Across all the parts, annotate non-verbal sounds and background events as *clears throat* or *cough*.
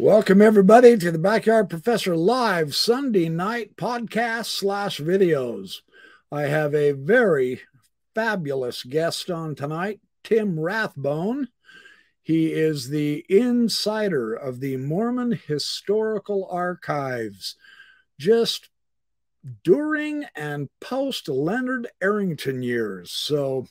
Welcome, everybody, to the Backyard Professor Live Sunday night podcast slash videos. I have a very fabulous guest on tonight, Tim Rathbone. He is the insider of the Mormon Historical Archives. Just during and post Leonard Arrington years. So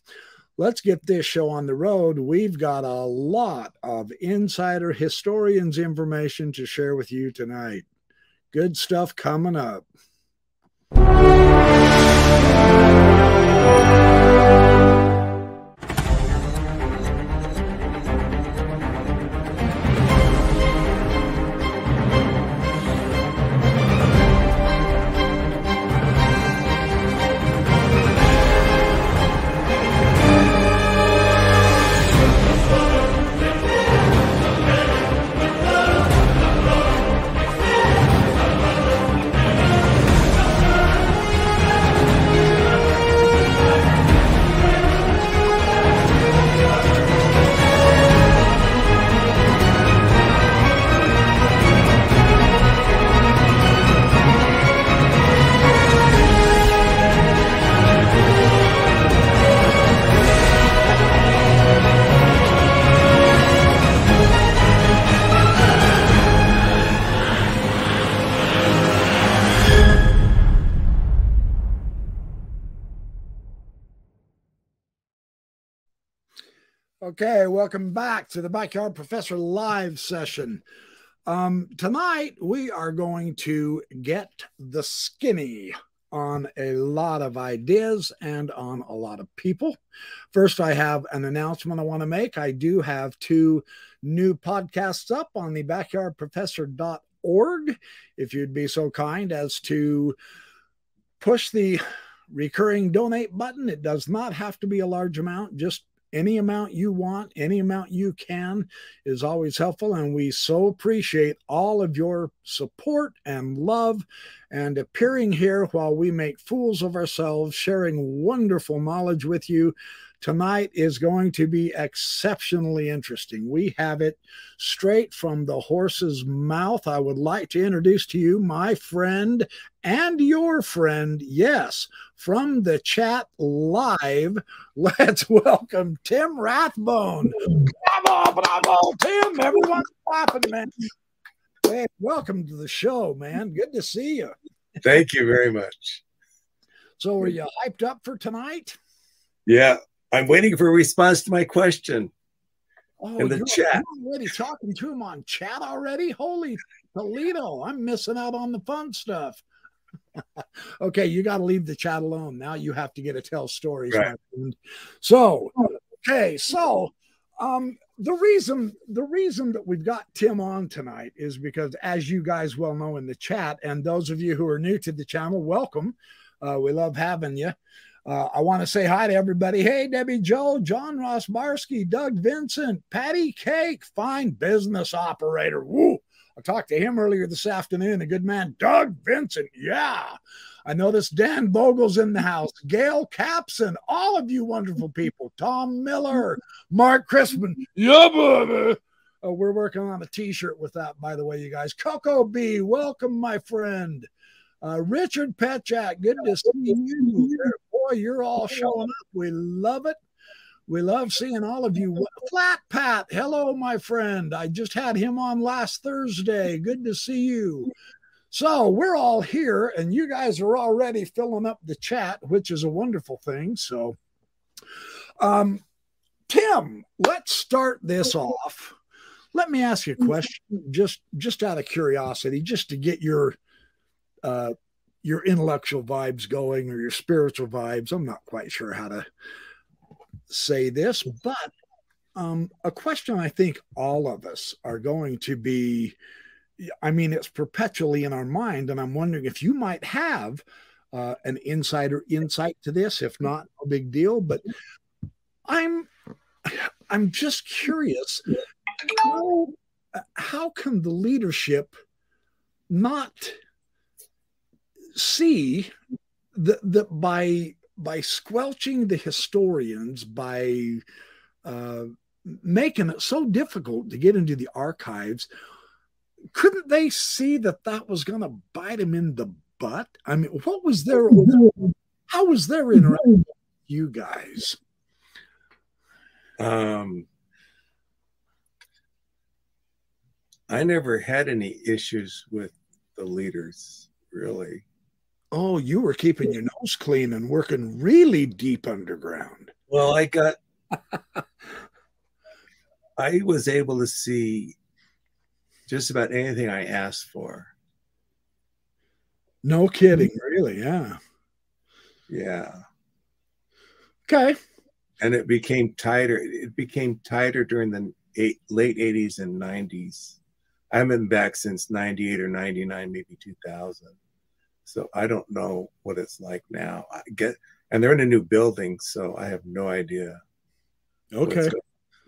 let's get this show on the road. We've got a lot of insider historians information to share with you tonight. Good stuff coming up. Okay, welcome back to the Backyard Professor live session. Um, tonight, we are going to get the skinny on a lot of ideas and on a lot of people. First, I have an announcement I want to make. I do have two new podcasts up on the backyardprofessor.org. If you'd be so kind as to push the recurring donate button, it does not have to be a large amount, just any amount you want, any amount you can is always helpful. And we so appreciate all of your support and love and appearing here while we make fools of ourselves, sharing wonderful knowledge with you tonight is going to be exceptionally interesting. We have it straight from the horse's mouth. I would like to introduce to you my friend and your friend, yes, from the chat live. *laughs* Let's welcome Tim Rathbone. Bravo, bravo, Tim. Everyone's clapping, man. Hey, welcome to the show, man. Good to see you. Thank you very much. So, are you hyped up for tonight? Yeah, I'm waiting for a response to my question oh, in the chat. already talking to him on chat already? Holy Toledo, I'm missing out on the fun stuff. *laughs* okay, you got to leave the chat alone. Now you have to get to tell stories. Right. So, okay, so um, the reason the reason that we've got Tim on tonight is because, as you guys well know in the chat, and those of you who are new to the channel, welcome. Uh, we love having you. Uh, I want to say hi to everybody. Hey, Debbie Joe, John Ross Barsky, Doug Vincent, Patty Cake, fine business operator. Woo! I talked to him earlier this afternoon. A good man, Doug Vincent. Yeah. I noticed Dan Vogel's in the house, Gail Capson, all of you wonderful people, Tom Miller, Mark Crispin. Yeah, baby. Uh, we're working on a t shirt with that, by the way, you guys. Coco B, welcome, my friend. Uh, Richard Petchak, good to see you. Boy, you're all showing up. We love it. We love seeing all of you. Flat Pat, hello, my friend. I just had him on last Thursday. Good to see you. So we're all here, and you guys are already filling up the chat, which is a wonderful thing. So, um, Tim, let's start this off. Let me ask you a question, just just out of curiosity, just to get your uh, your intellectual vibes going or your spiritual vibes. I'm not quite sure how to say this, but um, a question I think all of us are going to be. I mean, it's perpetually in our mind, and I'm wondering if you might have uh, an insider insight to this. If not, a big deal. But I'm I'm just curious how, how can the leadership not see that, that by by squelching the historians by uh, making it so difficult to get into the archives couldn't they see that that was going to bite him in the butt? I mean, what was their *laughs* how was their interaction with you guys? Um, I never had any issues with the leaders, really. Oh, you were keeping your nose clean and working really deep underground. Well, I got, *laughs* I was able to see just about anything I asked for. No kidding, really, yeah. Yeah. Okay. And it became tighter. It became tighter during the eight, late 80s and 90s. I haven't been back since 98 or 99, maybe 2000. So I don't know what it's like now. I get, and they're in a new building, so I have no idea. Okay.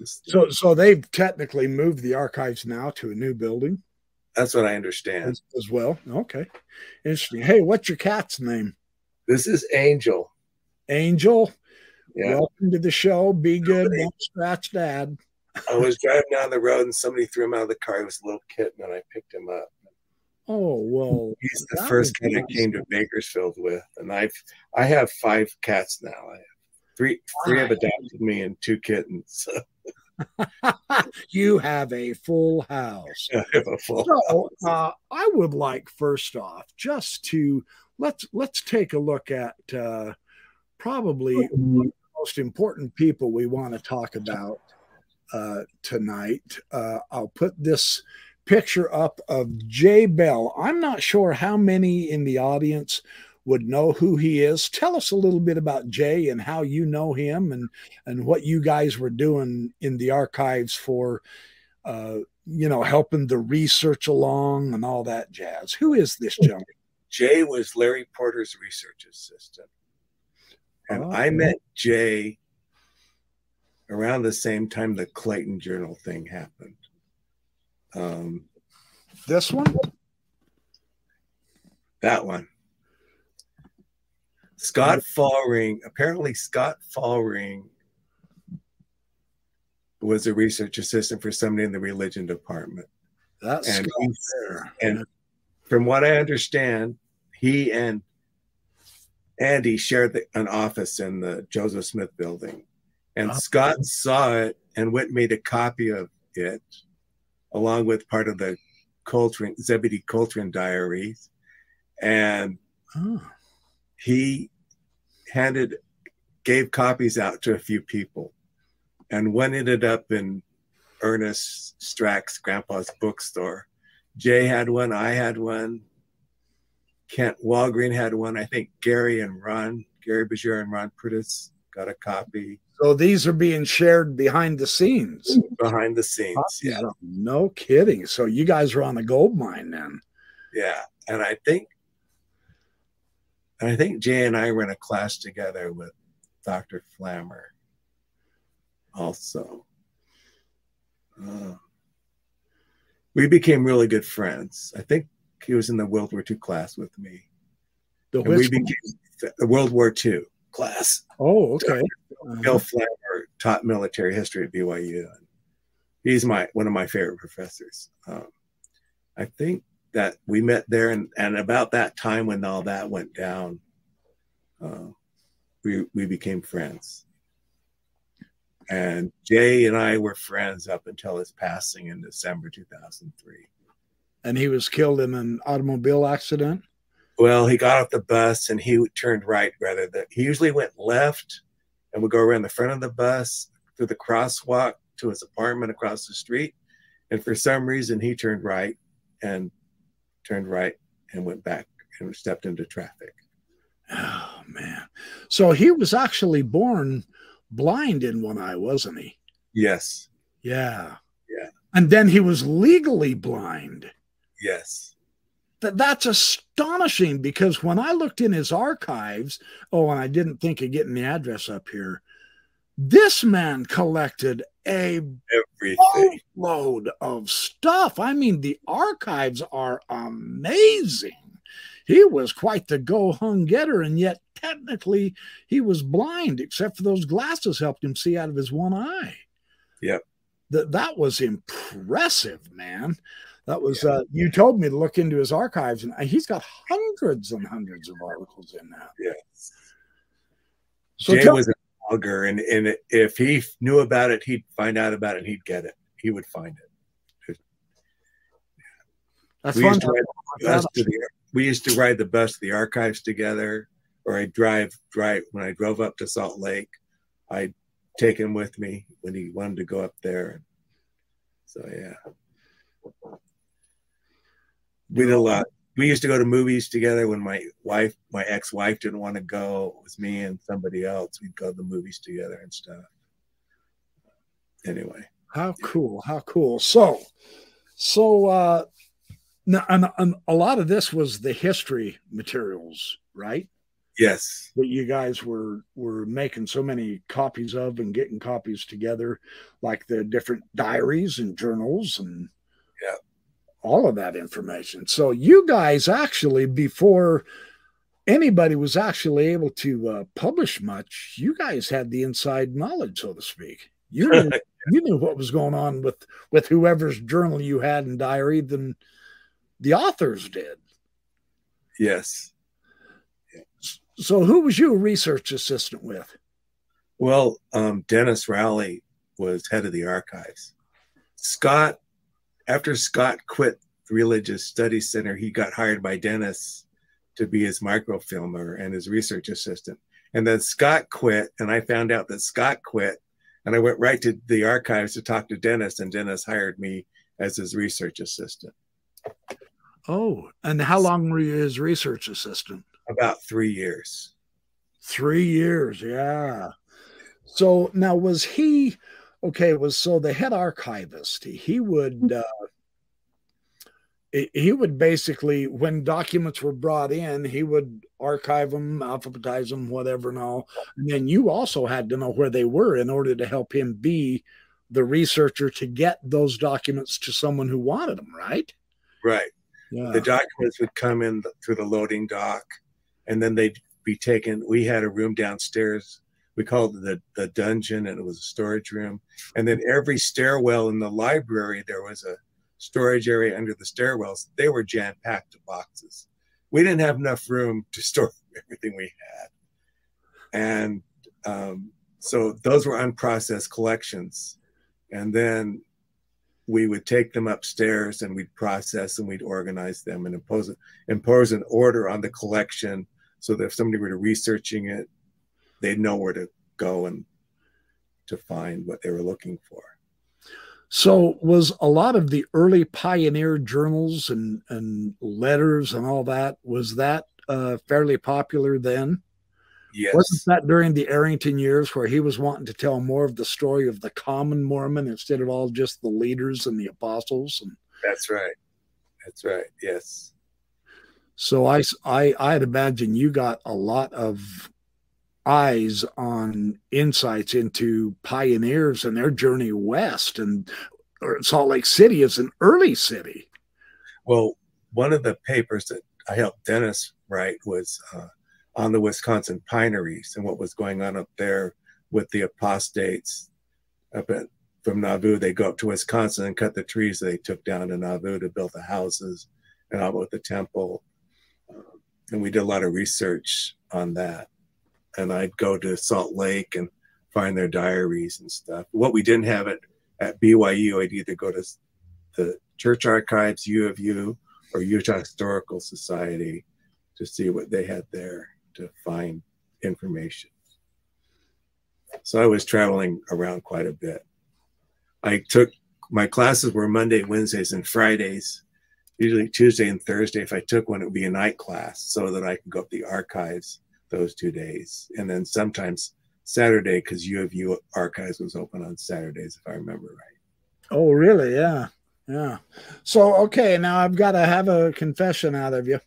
So, so they've technically moved the archives now to a new building. That's what I understand as, as well. Okay, interesting. Hey, what's your cat's name? This is Angel. Angel. Yeah. Welcome to the show. Be good. Don't scratch dad. I was driving down the road and somebody threw him out of the car. He was a little kitten, and I picked him up. Oh well, he's the first cat I came to Bakersfield with, and I've I have five cats now. I have three three have adopted me and two kittens. *laughs* *laughs* you have a full house. I have a full so, uh, I would like first off just to let's let's take a look at uh, probably the most important people we want to talk about uh, tonight. Uh, I'll put this picture up of Jay Bell. I'm not sure how many in the audience would know who he is. Tell us a little bit about Jay and how you know him and and what you guys were doing in the archives for uh, you know helping the research along and all that jazz. Who is this gentleman? Jay was Larry Porter's research assistant. And oh, I met Jay around the same time the Clayton Journal thing happened. Um, this one? That one. Scott Faulring, apparently Scott Faulring was a research assistant for somebody in the religion department. That's and, and from what I understand, he and Andy shared the, an office in the Joseph Smith building. And. Scott saw it and went and made a copy of it along with part of the Coltrin, Zebedee Coltrin diaries. And oh. he handed, gave copies out to a few people. And one ended up in Ernest Strack's grandpa's bookstore. Jay had one, I had one, Kent Walgren had one. I think Gary and Ron, Gary Bergera and Ron Priddis got a copy. So these are being shared behind the scenes. Behind the scenes, yeah. No kidding. So you guys are on a gold mine then. Yeah, and I think, and I think Jay and I were in a class together with Dr. Flammer. Also, uh, we became really good friends. I think he was in the World War II class with me. The we became the World War II class. Oh, okay. Uh-huh. Bill Flammer taught military history at BYU. He's my one of my favorite professors. Um, I think that we met there, and, and about that time when all that went down, uh, we we became friends. And Jay and I were friends up until his passing in December 2003. And he was killed in an automobile accident? Well, he got off the bus and he turned right rather than he usually went left and would go around the front of the bus through the crosswalk to his apartment across the street. And for some reason, he turned right and turned right and went back and stepped into traffic. Oh, man. So he was actually born blind in one eye, wasn't he? Yes. Yeah. Yeah. And then he was legally blind. Yes. That, that's astonishing because when I looked in his archives, oh, and I didn't think of getting the address up here. This man collected a everything load of stuff. I mean, the archives are amazing. He was quite the go hung getter, and yet technically he was blind, except for those glasses helped him see out of his one eye. Yep. That that was impressive, man That was uh, you told me to look into his archives, and he's got hundreds and hundreds of articles in that. Yes. So Jay was a blogger, and and if he knew about it, he'd find out about it. and He'd get it. He would find it. That's we. Used to ride the bus to the, we used to ride the bus to the archives together, or I drive drive when I drove up to Salt Lake. I'd take him with me when he wanted to go up there. So yeah we did a lot. We used to go to movies together when my wife, my ex-wife, didn't want to go. It was me and somebody else. We'd go to the movies together and stuff. Anyway, how cool! How cool! So, so uh, now, and, and a lot of this was the history materials, right? Yes. That you guys were were making so many copies of and getting copies together, like the different diaries and journals and all of that information. So you guys actually, before anybody was actually able to uh, publish much, you guys had the inside knowledge, so to speak. You knew, *laughs* you knew what was going on with with whoever's journal you had and diary than the authors did. Yes. So who was you a research assistant with? Well, um, Dennis Rowley was head of the archives. Scott after Scott quit the Religious Studies Center, he got hired by Dennis to be his microfilmer and his research assistant. And then Scott quit, and I found out that Scott quit, and I went right to the archives to talk to Dennis, and Dennis hired me as his research assistant. Oh, and how long were you his research assistant? About three years. Three years, yeah. So now was he okay was so the head archivist he would mm. uh, he would basically when documents were brought in he would archive them alphabetize them whatever and all and then you also had to know where they were in order to help him be the researcher to get those documents to someone who wanted them right right yeah. the documents would come in through the loading dock and then they'd be taken we had a room downstairs we called it the, the dungeon and it was a storage room. And then every stairwell in the library there was a storage area under the stairwells. They were jam packed to boxes. We didn't have enough room to *laughs* store everything we had. And um, so those were unprocessed collections. And then we would take them upstairs and we'd process and we'd organize them and impose impose an order on the collection so that if somebody were researching it they'd know where to go and to find what they were looking for. So, was a lot of the early pioneer journals and, and letters and all that was that uh, fairly popular then? Yes. Wasn't that during the Arrington years where he was wanting to tell more of the story of the common Mormon instead of all just the leaders and the apostles? And that's right. That's right. Yes. So I, I, I'd imagine you got a lot of eyes on insights into pioneers and their journey west and Salt Lake City is an early city. Well, one of the papers that I helped Dennis write was uh, on the Wisconsin pineries and what was going on up there with the apostates up at, from Nauvoo. They go up to Wisconsin and cut the trees they took down to Nauvoo to build the houses and all about the temple. Uh, and we did a lot of research on that and I'd go to Salt Lake and find their diaries and stuff. What we didn't have at, at BYU, I'd either go to the church archives, U of U, or Utah Historical Society to see what they had there to find information. So I was traveling around quite a bit. I took my classes were Monday, Wednesdays, and Fridays. Usually Tuesday and Thursday. If I took one, it would be a night class so that I could go up the archives those two days, and then sometimes Saturday because U of U archives was open on Saturdays, if I remember right. Oh, really? Yeah, yeah. So okay, now I've got to have a confession out of you.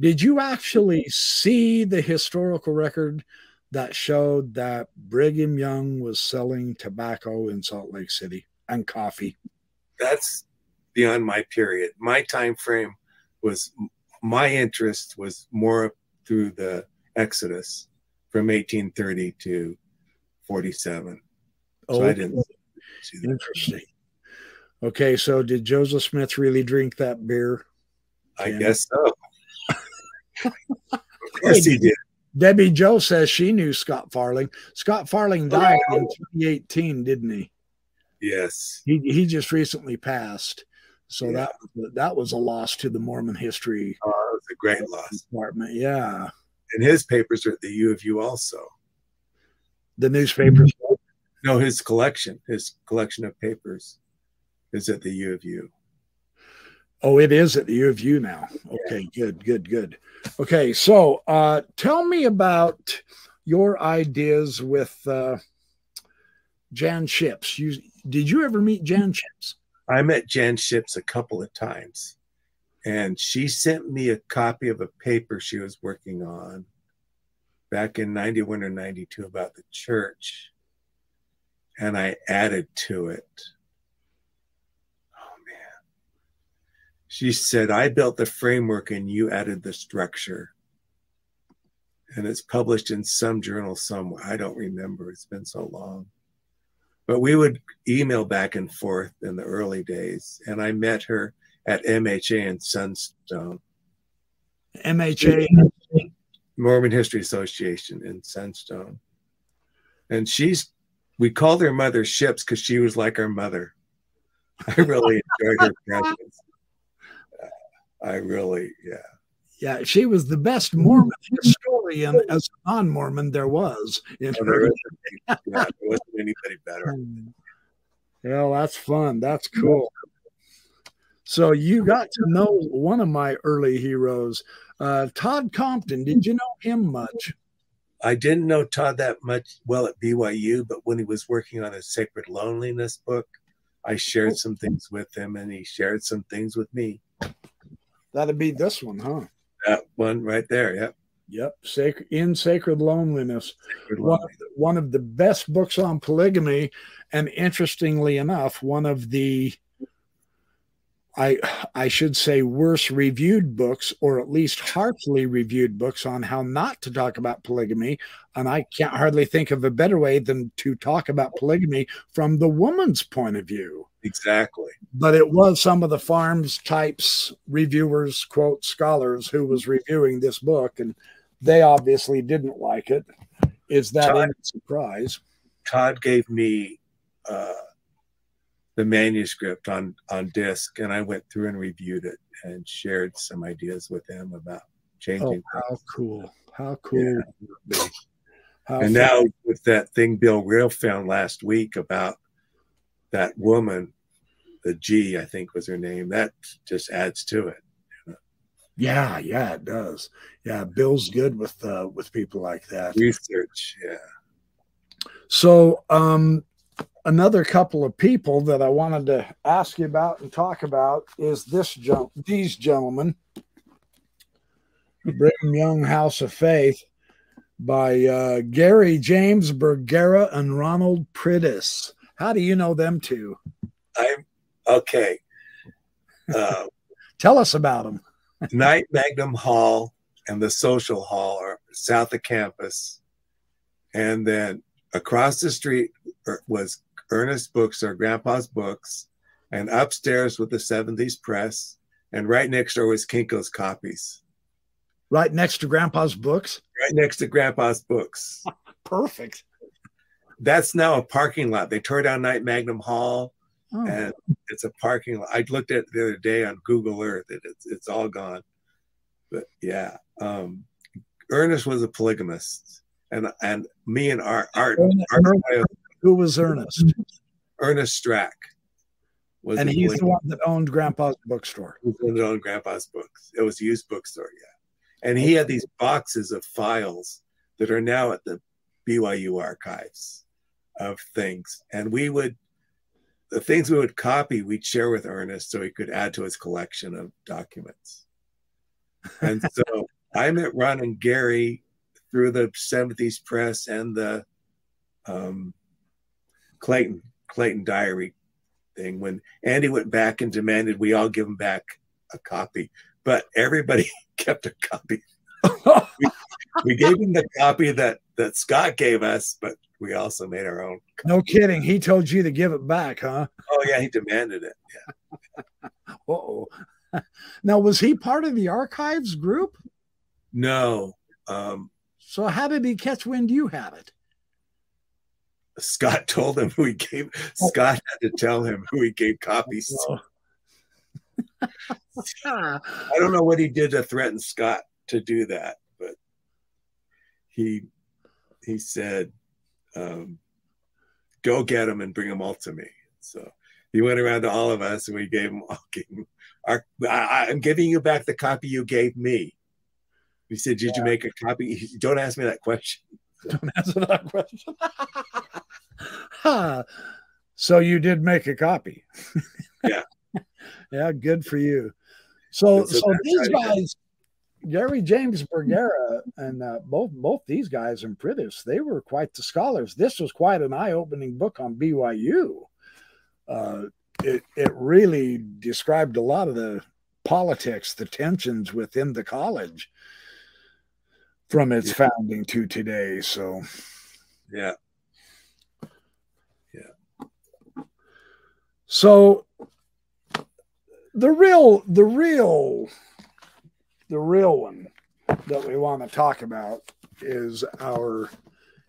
Did you actually see the historical record that showed that Brigham Young was selling tobacco in Salt Lake City and coffee? That's beyond my period. My time frame was my interest was more through the Exodus from 1830 to 47. Oh, so I oh, didn't see that. Interesting. Okay, so did Joseph Smith really drink that beer? I guess so. *laughs* of course he did. Debbie Joe says she knew Scott Faulring. Scott Faulring died in 2018, didn't he? Yes. He he just recently passed. So yeah. that that was a loss to the Mormon history. Oh, it was a great loss. Department, yeah. And his papers are at the U of U also. The newspapers. No, his collection, his collection of papers, is at the U of U. Oh, it is at the U of U now. Okay, yeah. good, good, good. Okay, so uh, tell me about your ideas with uh, Jan Shipps. You did you ever meet Jan Shipps? I met Jan Shipps a couple of times, and she sent me a copy of a paper she was working on back in 91 or 92 about the church, and I added to it. Oh, man. She said, I built the framework and you added the structure. And it's published in some journal somewhere. I don't remember. It's been so long but we would email back and forth in the early days. And I met her at MHA in Sunstone. MHA, Mormon History Association in Sunstone. And she's, we called her mother Shipps because she was like our mother. I really enjoyed her *laughs* presence. I really, yeah. Yeah, she was the best Mormon historian as a non-Mormon there was. In oh, there, yeah, there wasn't anybody better. *laughs* Well, that's fun. That's cool. So you got to know one of my early heroes, uh, Todd Compton. Did you know him much? I didn't know Todd that much well at BYU, but when he was working on his Sacred Loneliness book, I shared some things with him, and he shared some things with me. That'd be this one, huh? That one right there. Yep. Yep. Sacred in Sacred Loneliness. Sacred one, Loneliness. one of the best books on polygamy. And interestingly enough, one of the I I should say worse reviewed books, or at least harshly reviewed books on how not to talk about polygamy. And I can't hardly think of a better way than to talk about polygamy from the woman's point of view. Exactly. But it was some of the FARMS types, reviewers, quote, scholars who was reviewing this book, and they obviously didn't like it. Is that Todd, any surprise? Todd gave me uh, the manuscript on on disc, and I went through and reviewed it and shared some ideas with him about changing. Oh, how cool! How cool! Yeah. How and fun. now with that thing Bill Real found last week about that woman, the G, I think was her name, that just adds to it. Yeah, yeah, it does. Yeah, Bill's good with uh, with people like that. Research, yeah. So, um, another couple of people that I wanted to ask you about and talk about is this these gentlemen, the Brigham Young House of Faith, by uh, Gary James Bergera and Ronald Priddis. How do you know them two? I'm okay. Uh, Tell us about them. Knight Mangum Hall and the Social Hall are south of campus. And then across the street er, was Ernest Books or Grandpa's Books. And upstairs with the 70s press. And right next door was Kinko's Copies. Right next to Grandpa's Books? Right next to Grandpa's Books. *laughs* Perfect that's now a parking lot. They tore down Knight Mangum Hall, oh. and it's a parking lot. I looked at it the other day on Google Earth. It, it's it's all gone. But yeah, um, Ernest was a polygamist, and and me and Art, Art, Art, Art who was Ernest? Ernest Strack. Was and he's the one that owned Grandpa's bookstore. He owned Grandpa's books. It was a used bookstore, yeah. And he had these boxes of files that are now at the BYU archives of things. And we would, the things we would copy, we'd share with Ernest so he could add to his collection of documents. And *laughs* so I met Ron and Gary through the 70s press and the um, Clayton Clayton diary thing when Andy went back and demanded we all give him back a copy, but everybody *laughs* kept a copy. *laughs* we, *laughs* we gave him the copy that that Scott gave us, but we also made our own. Copy. No kidding. He told you to give it back, huh? Oh yeah, he demanded it. Yeah. *laughs* oh. *laughs* Now was he part of the archives group? No. Um, so how did he catch wind you had it? Scott told him who he gave. Oh. Scott had to tell him who he gave copies to. I don't know what he did to threaten Scott to do that, he he said, um, "Go get him and bring them all to me." So he went around to all of us, and we gave him all. Gave him our, I, am giving you back the copy you gave me. He said, "Did yeah. you make a copy?" Don't ask me that question. Don't answer that question. *laughs* so you did make a copy. yeah. *laughs* yeah, good for you. So, so, so these guys, Gary James *laughs* Bergera and uh, both both these guys in Prentice, they were quite the scholars. This was quite an eye-opening book on BYU. Uh, it it really described a lot of the politics, the tensions within the college from its yeah. founding to today. So, yeah, yeah. So the real, the real, the real one that we want to talk about is our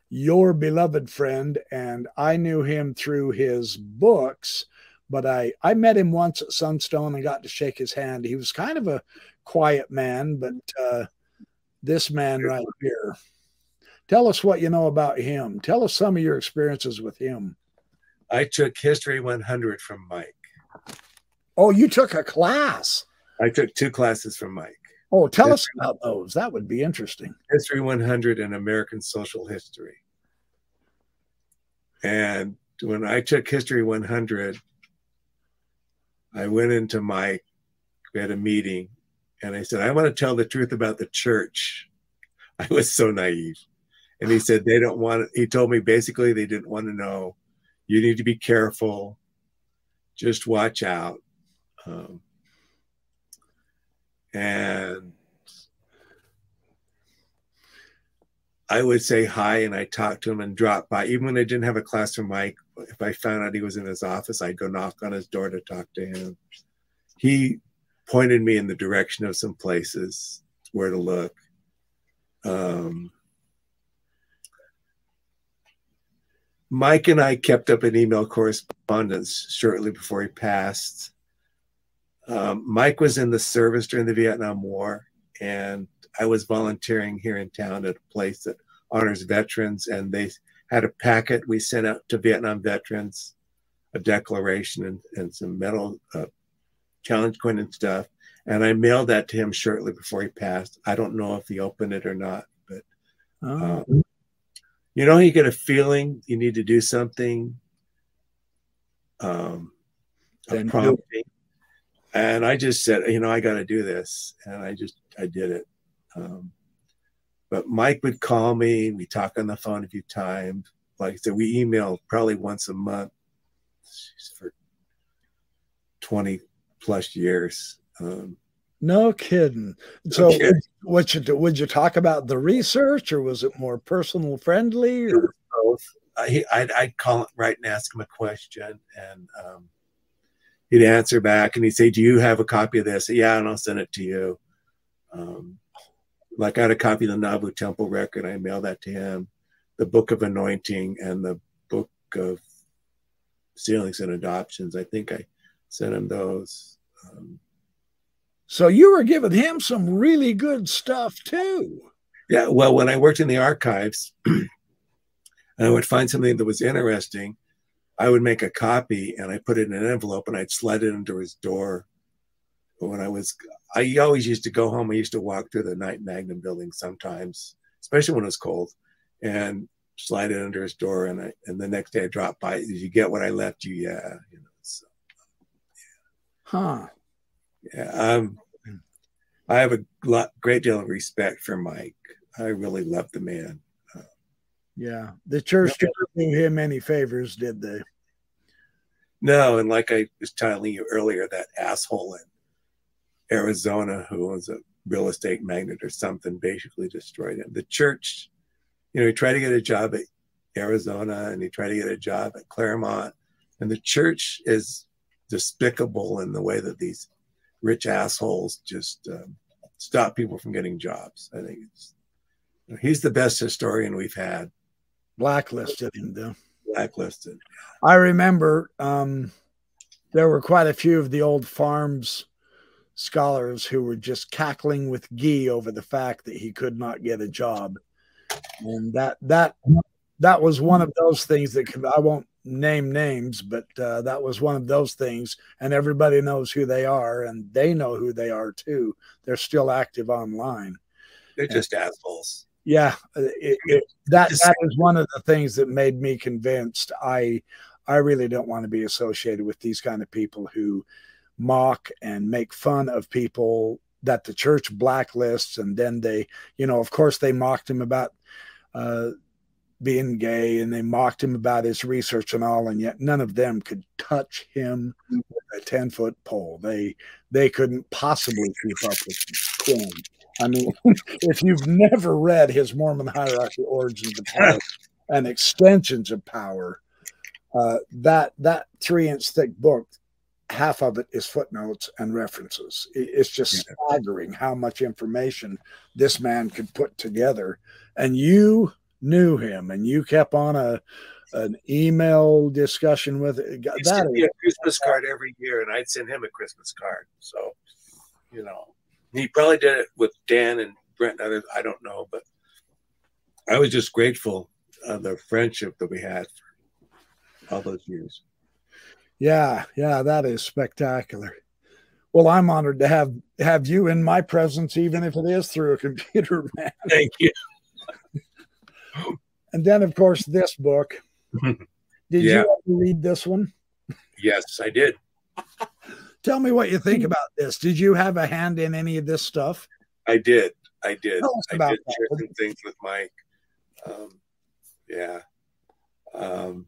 your beloved friend, and I knew him through his books, but I I met him once at Sunstone and got to shake his hand. He was kind of a quiet man, but uh, this man right here. Tell us what you know about him. Tell us some of your experiences with him. I took History 100 from Mike. Oh, you took a class. I took two classes from Mike. Oh, tell history, us about those. That would be interesting. History 100 and American Social History. And when I took History 100, I went into Mike, we had a meeting, and I said, I want to tell the truth about the church. I was so naive. And he said, they don't want, he told me basically they didn't want to know. You need to be careful. Just watch out. Um, and I would say hi and I talked to him and drop by. Even when I didn't have a classroom Mike, if I found out he was in his office, I'd go knock on his door to talk to him. He pointed me in the direction of some places where to look. Um, Mike and I kept up an email correspondence shortly before he passed. Um, Mike was in the service during the Vietnam War, and I was volunteering here in town at a place that honors veterans, and they had a packet we sent out to Vietnam veterans, a declaration and, and some medal uh, challenge coin and stuff. And I mailed that to him shortly before he passed. I don't know if he opened it or not, but oh. um, you know, you get a feeling you need to do something. Um, then prompting and I just said, you know, I got to do this, and I just I did it. Um, but Mike would call me. We talk on the phone a few times. Like I said, we email probably once a month for twenty plus years. Um, no kidding. So, kidding. what you would you talk about the research, or was it more personal friendly? Or? Both. I, I'd, I'd call right and ask him a question, and um, he'd answer back and he'd say, "Do you have a copy of this?" Yeah, and I'll send it to you. Um, like I had a copy of the Nauvoo Temple record. I mailed that to him. The Book of Anointing and the Book of Sealings and Adoptions. I think I sent him those. Um, so you were giving him some really good stuff too. Yeah. Well, when I worked in the archives, *clears throat* I would find something that was interesting I would make a copy and I put it in an envelope and I'd slide it under his door. But when I was, I always used to go home. I used to walk through the Knight Mangum building sometimes, especially when it was cold, and slide it under his door. And I, and the next day I dropped by. Did you get what I left you? Yeah, you know. So, yeah. Huh. Yeah. Um, I have a lot, great deal of respect for Mike. I really love the man. Yeah, the church didn't do him any favors, did they? No, and like I was telling you earlier, that asshole in Arizona who was a real estate magnate or something basically destroyed him. The church, you know, he tried to get a job at Arizona and he tried to get a job at Claremont. And the church is despicable in the way that these rich assholes just um, stop people from getting jobs. I think it's, he's the best historian we've had. Blacklisted him, though. Blacklisted. I remember um, there were quite a few of the old FARMS scholars who were just cackling with Gee over the fact that he could not get a job, and that that that was one of those things that could, I won't name names, but uh, that was one of those things, and everybody knows who they are, and they know who they are too. They're still active online. They're just assholes. Yeah, it, it, that that is one of the things that made me convinced. I I really don't want to be associated with these kind of people who mock and make fun of people that the church blacklists and then they you know of course they mocked him about uh, being gay and they mocked him about his research and all and yet none of them could touch him with a 10 foot pole. They they couldn't possibly keep up with him i mean *laughs* if you've never read his mormon hierarchy origins of power *laughs* and extensions of power uh, that that three inch thick book half of it is footnotes and references. It's just staggering how much information this man could put together. And you knew him, and you kept on a an email discussion with it. He sent me a Christmas card every year, and I'd send him a Christmas card. So, you know, he probably did it with Dan and Brent and others. I don't know, but I was just grateful of the friendship that we had for all those years. Yeah, yeah, that is spectacular. Well, I'm honored to have have you in my presence, even if it is through a *laughs* computer, man. Thank you. and then, of course, this book. *laughs* Did yeah. you read this one? Yes, I did. Tell me what you think about this. Did you have a hand in any of this stuff? I did. I did. I did share some things with Mike. Um, yeah. Um,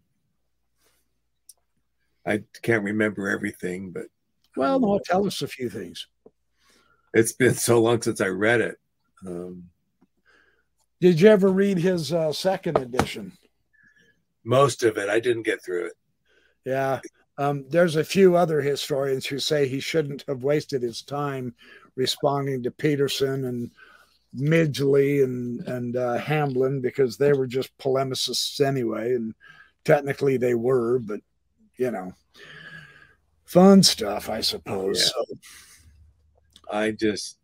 I can't remember everything, but well, no, tell us a few things. It's been so long since I read it. Um, Did you ever read his uh, second edition? Most of it. I didn't get through it. Yeah. Um, there's a few other historians who say he shouldn't have wasted his time responding to Peterson and Midgley and and uh, Hamblin because they were just polemicists anyway, and technically they were, but you know, fun stuff, I suppose. Yeah. So. I just,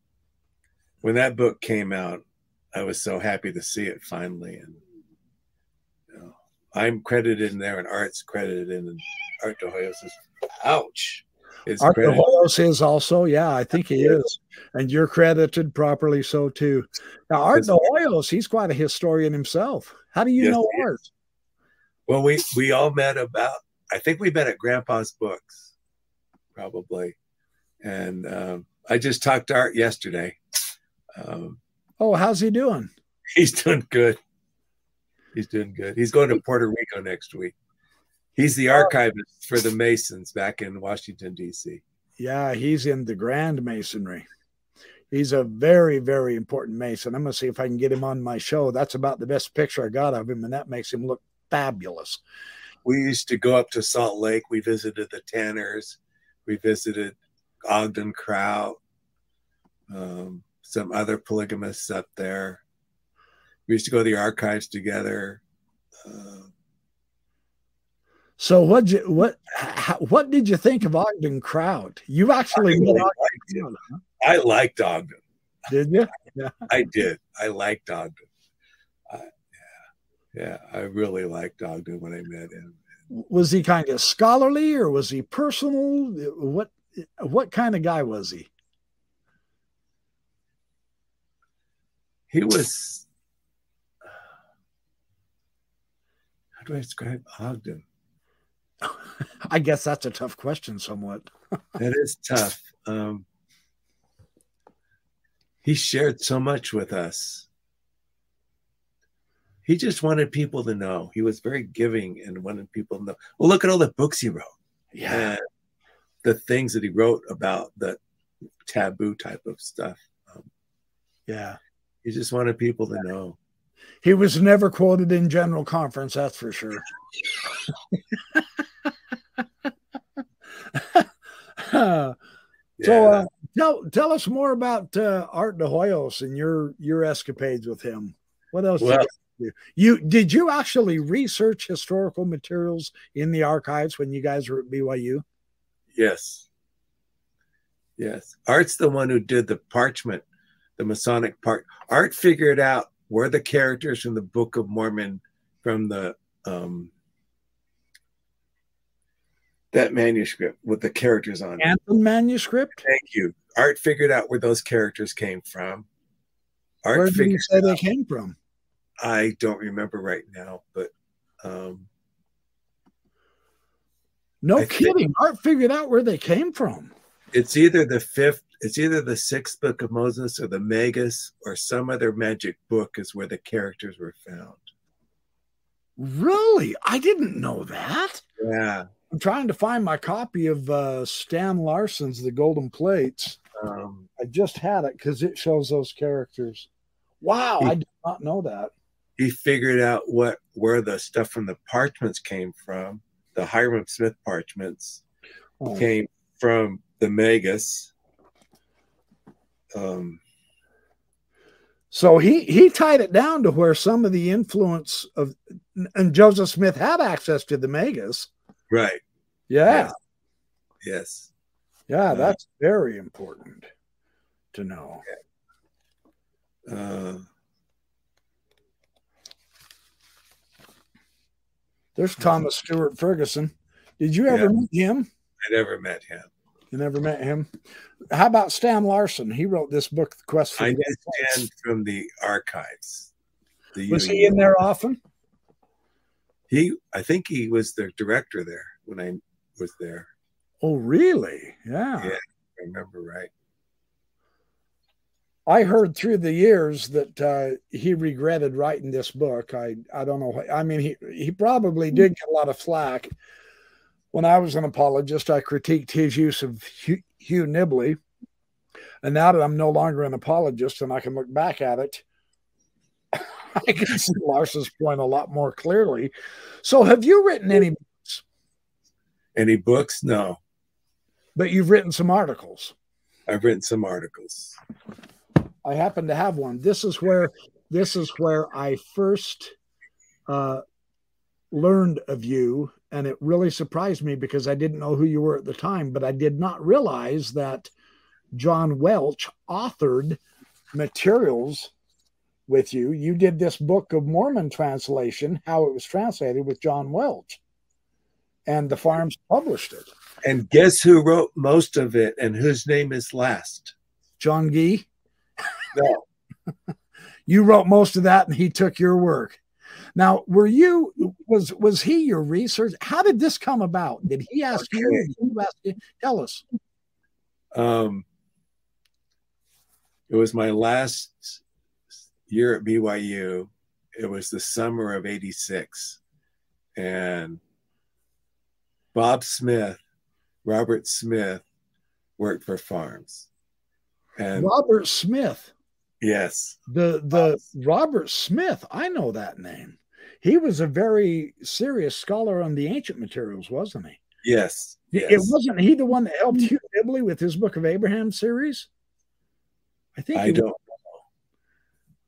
when that book came out, I was so happy to see it finally. And I'm credited in there, and Art's credited in, and Art de Hoyos is, ouch. Is Art credited. de Hoyos is also, yeah, I think he is. And you're credited properly so too. Now, Art de Hoyos, he's quite a historian himself. How do you yes, know Art? Well, we we all met about I think we met at Grandpa's Books, probably. And um, I just talked to Art yesterday. Um, oh, how's he doing? *laughs* He's doing good. He's doing good. He's going to Puerto Rico next week. He's the archivist for the Masons back in Washington, D.C. Yeah, he's in the Grand Masonry. He's a very, very important Mason. I'm going to see if I can get him on my show. That's about the best picture I got of him, and that makes him look fabulous we used to go up to Salt Lake. We visited the Tanners. We visited Ogden Kraut, um, some other polygamists up there. We used to go to the archives together. Uh, so what you what how, what did you think of Ogden Kraut? You actually I, really liked huh? I liked Ogden. Did you? Yeah. I did. I liked Ogden. Yeah, I really liked Ogden when I met him. Was he kind of scholarly or was he personal? What what kind of guy was he? He was. How do I describe Ogden? *laughs* I guess that's a tough question, somewhat. *laughs* that is tough. Um, he shared so much with us he just wanted people to know. He was very giving and wanted people to know. Well, look at all the books he wrote. Yeah. the things that he wrote about the taboo type of stuff. Um, Yeah. He just wanted people to know. He was never quoted in general conference, that's for sure. *laughs* yeah. So uh, tell tell us more about uh, Art de Hoyos and your your escapades with him. What else? Well, you, you did you actually research historical materials in the archives when you guys were at BYU? Yes. Yes. Art's the one who did the parchment, the Masonic part. Art figured out where the characters from the Book of Mormon from the um that manuscript with the characters on it. manuscript. Thank you. Art figured out where those characters came from. Art where did you say they came from? I don't remember right now, but um, no I kidding. Art figured out where they came from. It's either the fifth, it's either the sixth book of Moses or the Magus or some other magic book is where the characters were found. Really? I didn't know that. Yeah. I'm trying to find my copy of uh, Stan Larson's The Golden Plates. Um, I just had it because it shows those characters. Wow, he, I did not know that. He figured out what where the stuff from the parchments came from. The Hyrum Smith parchments oh. came from the Magus. Um, so he he tied it down to where some of the influence of and Joseph Smith had access to the Magus Right. Yeah. Yes. yes. Yeah, uh, that's very important to know. Uh, There's *laughs* Thomas Stuart Ferguson. Did you ever yeah. meet him? I never met him. You never met him. How about Stan Larson? He wrote this book, The Quest for I know Stan from the archives. The was he in there often? He, I think he was the director there when I was there. Oh, really? Yeah. Yeah, I remember right. I heard through the years that uh, he regretted writing this book. I I don't know. I mean, he he probably hmm. did get a lot of flack. When I was an apologist, I critiqued his use of Hugh, Hugh Nibley, and now that I'm no longer an apologist and I can look back at it, *laughs* I can see Larson's point a lot more clearly. So, have you written any books? Any books? No. But you've written some articles. I've written some articles. I happen to have one. This is where this is where I first uh, learned of you, and it really surprised me because I didn't know who you were at the time, but I did not realize that John Welch authored materials with you. You did this Book of Mormon translation, how it was translated with John Welch, and the FARMS published it. And guess who wrote most of it and whose name is last? John Gee. No. *laughs* you wrote most of that and he took your work. Now, were you was was he your research? How did this come about? Did he ask okay. you? you ask? Tell us. Um, it was my last year at BYU, it was the summer of 86. And Bob Smith, Robert Smith, worked for FARMS. And Robert Smith. Yes. The the Robert Smith, I know that name. He was a very serious scholar on the ancient materials, wasn't he? Yes. yes. It wasn't he the one that helped Hugh Nibley with his Book of Abraham series? I think I don't know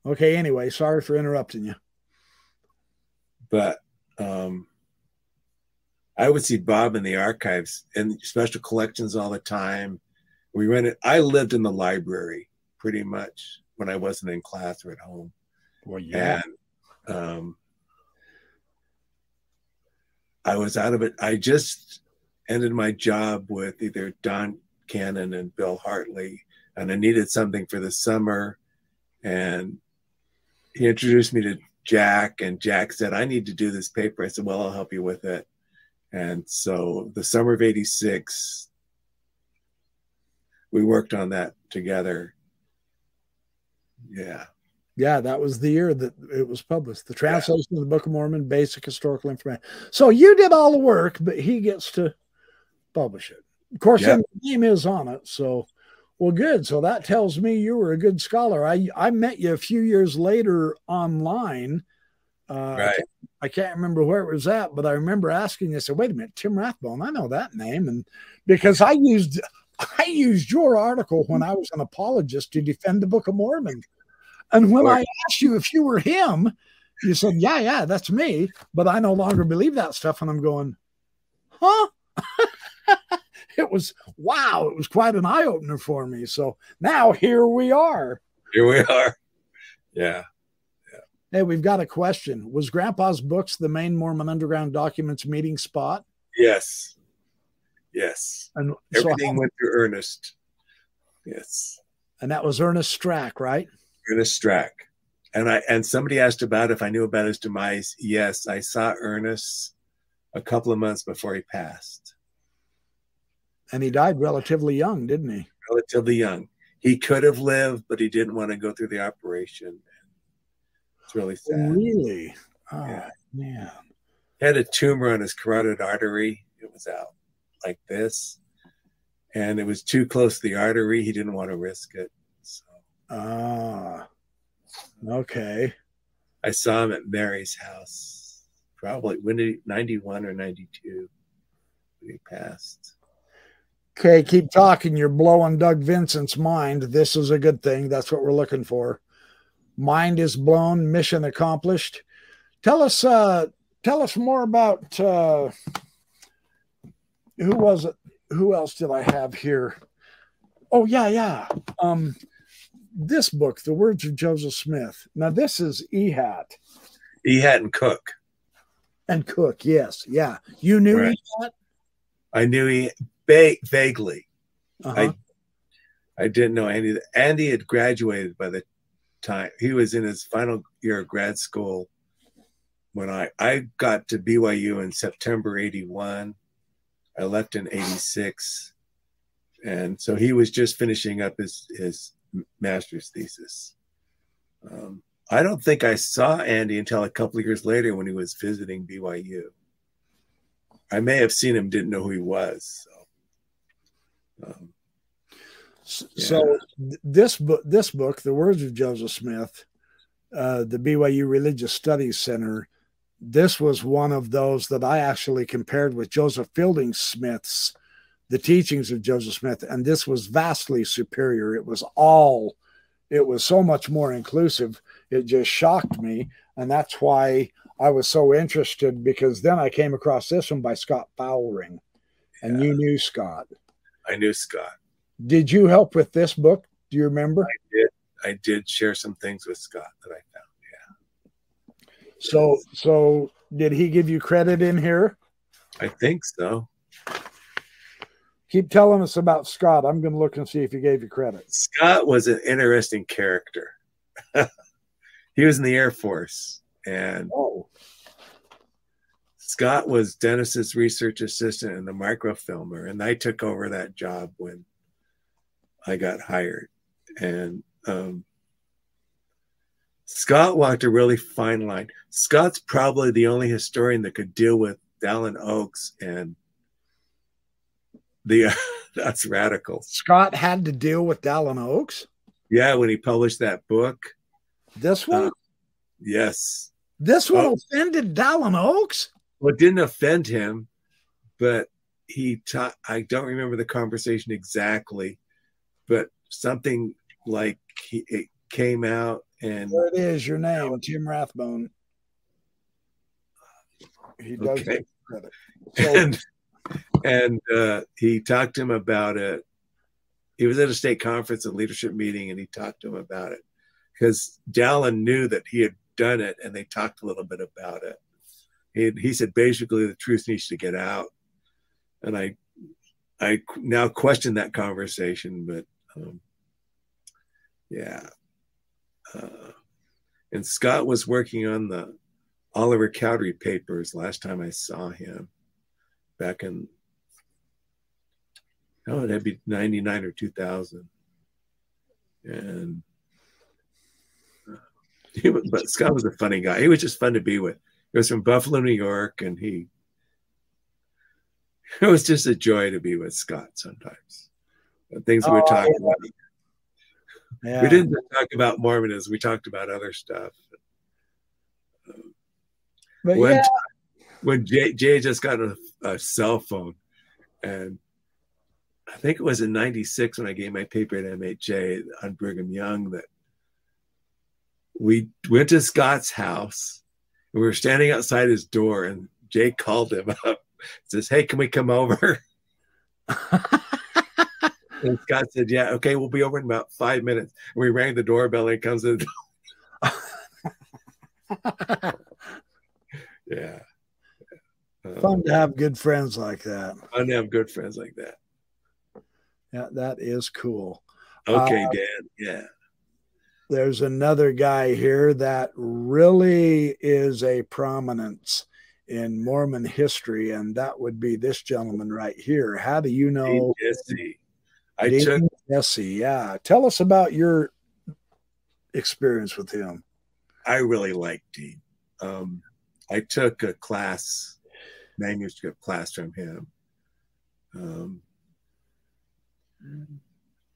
Okay, anyway, sorry for interrupting you. But um, I would see Bob in the archives and special collections all the time. We rented, I lived in the library pretty much when I wasn't in class or at home. Well, yeah. And, um, I was out of it. I just ended my job with either Don Cannon and Bill Hartley, and I needed something for the summer. And he introduced me to Jack, and Jack said, I need to do this paper. I said, Well, I'll help you with it. And so the summer of 86, we worked on that together. Yeah. Yeah, that was the year that it was published. The translation yeah. of the Book of Mormon, basic historical information. So you did all the work, but he gets to publish it. Of course, yeah. the name is on it. So Well, good. So that tells me you were a good scholar. I I met you a few years later online. Uh, right. I can't remember where it was at, but I remember asking you. I said, "Wait a minute, Tim Rathbone. I know that name." And because I used I used your article when I was an apologist to defend the Book of Mormon, and when I asked you if you were him, you said, "Yeah, yeah, that's me." But I no longer believe that stuff, and I'm going, "Huh." *laughs* it was wow, it was quite an eye opener for me. So now here we are. Here we are. Yeah. Yeah. Hey, we've got a question. Was Grandpa's books the main Mormon Underground documents meeting spot? Yes. Yes. And everything so went through Ernest. Yes. And that was Ernest Strack, right? Ernest Strack. And I and somebody asked about if I knew about his demise. Yes, I saw Ernest a couple of months before he passed. And he died relatively young, didn't he? Relatively young. He could have lived, but he didn't want to go through the operation. It's really sad. Really? Oh, yeah. man. He had a tumor on his carotid artery. It was out like this. And it was too close to the artery. He didn't want to risk it. So. Ah, okay. I saw him at Mary's house, probably when did he, 91 or 92 when he passed. Okay, keep talking. You're blowing Doug Vincent's mind. This is a good thing. That's what we're looking for. Mind is blown, mission accomplished. Tell us uh tell us more about uh who was it? Who else did I have here? Oh yeah, yeah. Um this book, The Words of Joseph Smith. Now this is Ehat. Ehat and Cook. And Cook, yes. Yeah. You knew right. Ehat? I knew he va- vaguely. Uh-huh. I I didn't know Andy. Andy had graduated by the time he was in his final year of grad school when I I got to BYU in September '81. I left in '86, and so he was just finishing up his his master's thesis. Um, I don't think I saw Andy until a couple of years later when he was visiting BYU. I may have seen him, didn't know who he was. So. Um, yeah. So this book, this book, The Words of Joseph Smith, uh, the BYU Religious Studies Center, this was one of those that I actually compared with Joseph Fielding Smith's, the teachings of Joseph Smith, and this was vastly superior. It was all, it was so much more inclusive. It just shocked me, and that's why I was so interested because then I came across this one by Scott Faulring, and yeah. you knew Scott. I knew Scott. Did you help with this book? Do you remember? I did. I did share some things with Scott that I found. So, so did he give you credit in here? I think so. Keep telling us about Scott. I'm going to look and see if he gave you credit. Scott was an interesting character. *laughs* he was in the Air Force, and oh. Scott was Dennis's research assistant and the microfilmer, and I took over that job when I got hired. And um, Scott walked a really fine line. Scott's probably the only historian that could deal with Dallin Oaks and the uh, *laughs* that's radical. Scott had to deal with Dallin Oaks. Yeah, when he published that book. This one. Uh, yes. This one oh. offended Dallin Oaks well, it didn't offend him, but he taught, I don't remember the conversation exactly, but something like he, it came out and there it is, your name, Tim Rathbone. He does okay. credit. So, *laughs* and and uh, he talked to him about it. He was at a state conference, a leadership meeting, and he talked to him about it because Dallin knew that he had done it, and they talked a little bit about it he, he said basically the truth needs to get out and i i now question that conversation but um, yeah uh, and scott was working on the oliver cowdery papers last time i saw him back in oh that'd be 99 or 2000 and uh, he was, but scott was a funny guy he was just fun to be with he was from Buffalo, New York, and he it was just a joy to be with Scott sometimes. The things oh, we were talking yeah. about. Yeah. We didn't talk about Mormonism. We talked about other stuff. But when yeah. when Jay, Jay just got a, a, cell phone, and I think it was in '96 when I gave my paper at MHA on Brigham Young that we went to Scott's house and we were standing outside his door, and Jay called him *laughs* up, says, "Hey, can we come over?" *laughs* and Scott said, "Yeah, okay, we'll be over in about five minutes." And we rang the doorbell, and he comes in. *laughs* yeah. Fun to have good friends like that. Fun to have good friends like that. Yeah, that is cool. Okay, uh, Dan. Yeah. There's another guy here that really is a prominence in Mormon history, and that would be this gentleman right here. How do you know Jessee? I Dean took Jessee. Yeah, tell us about your experience with him. I really liked Dean. Um, I took a class, manuscript class from him. Um,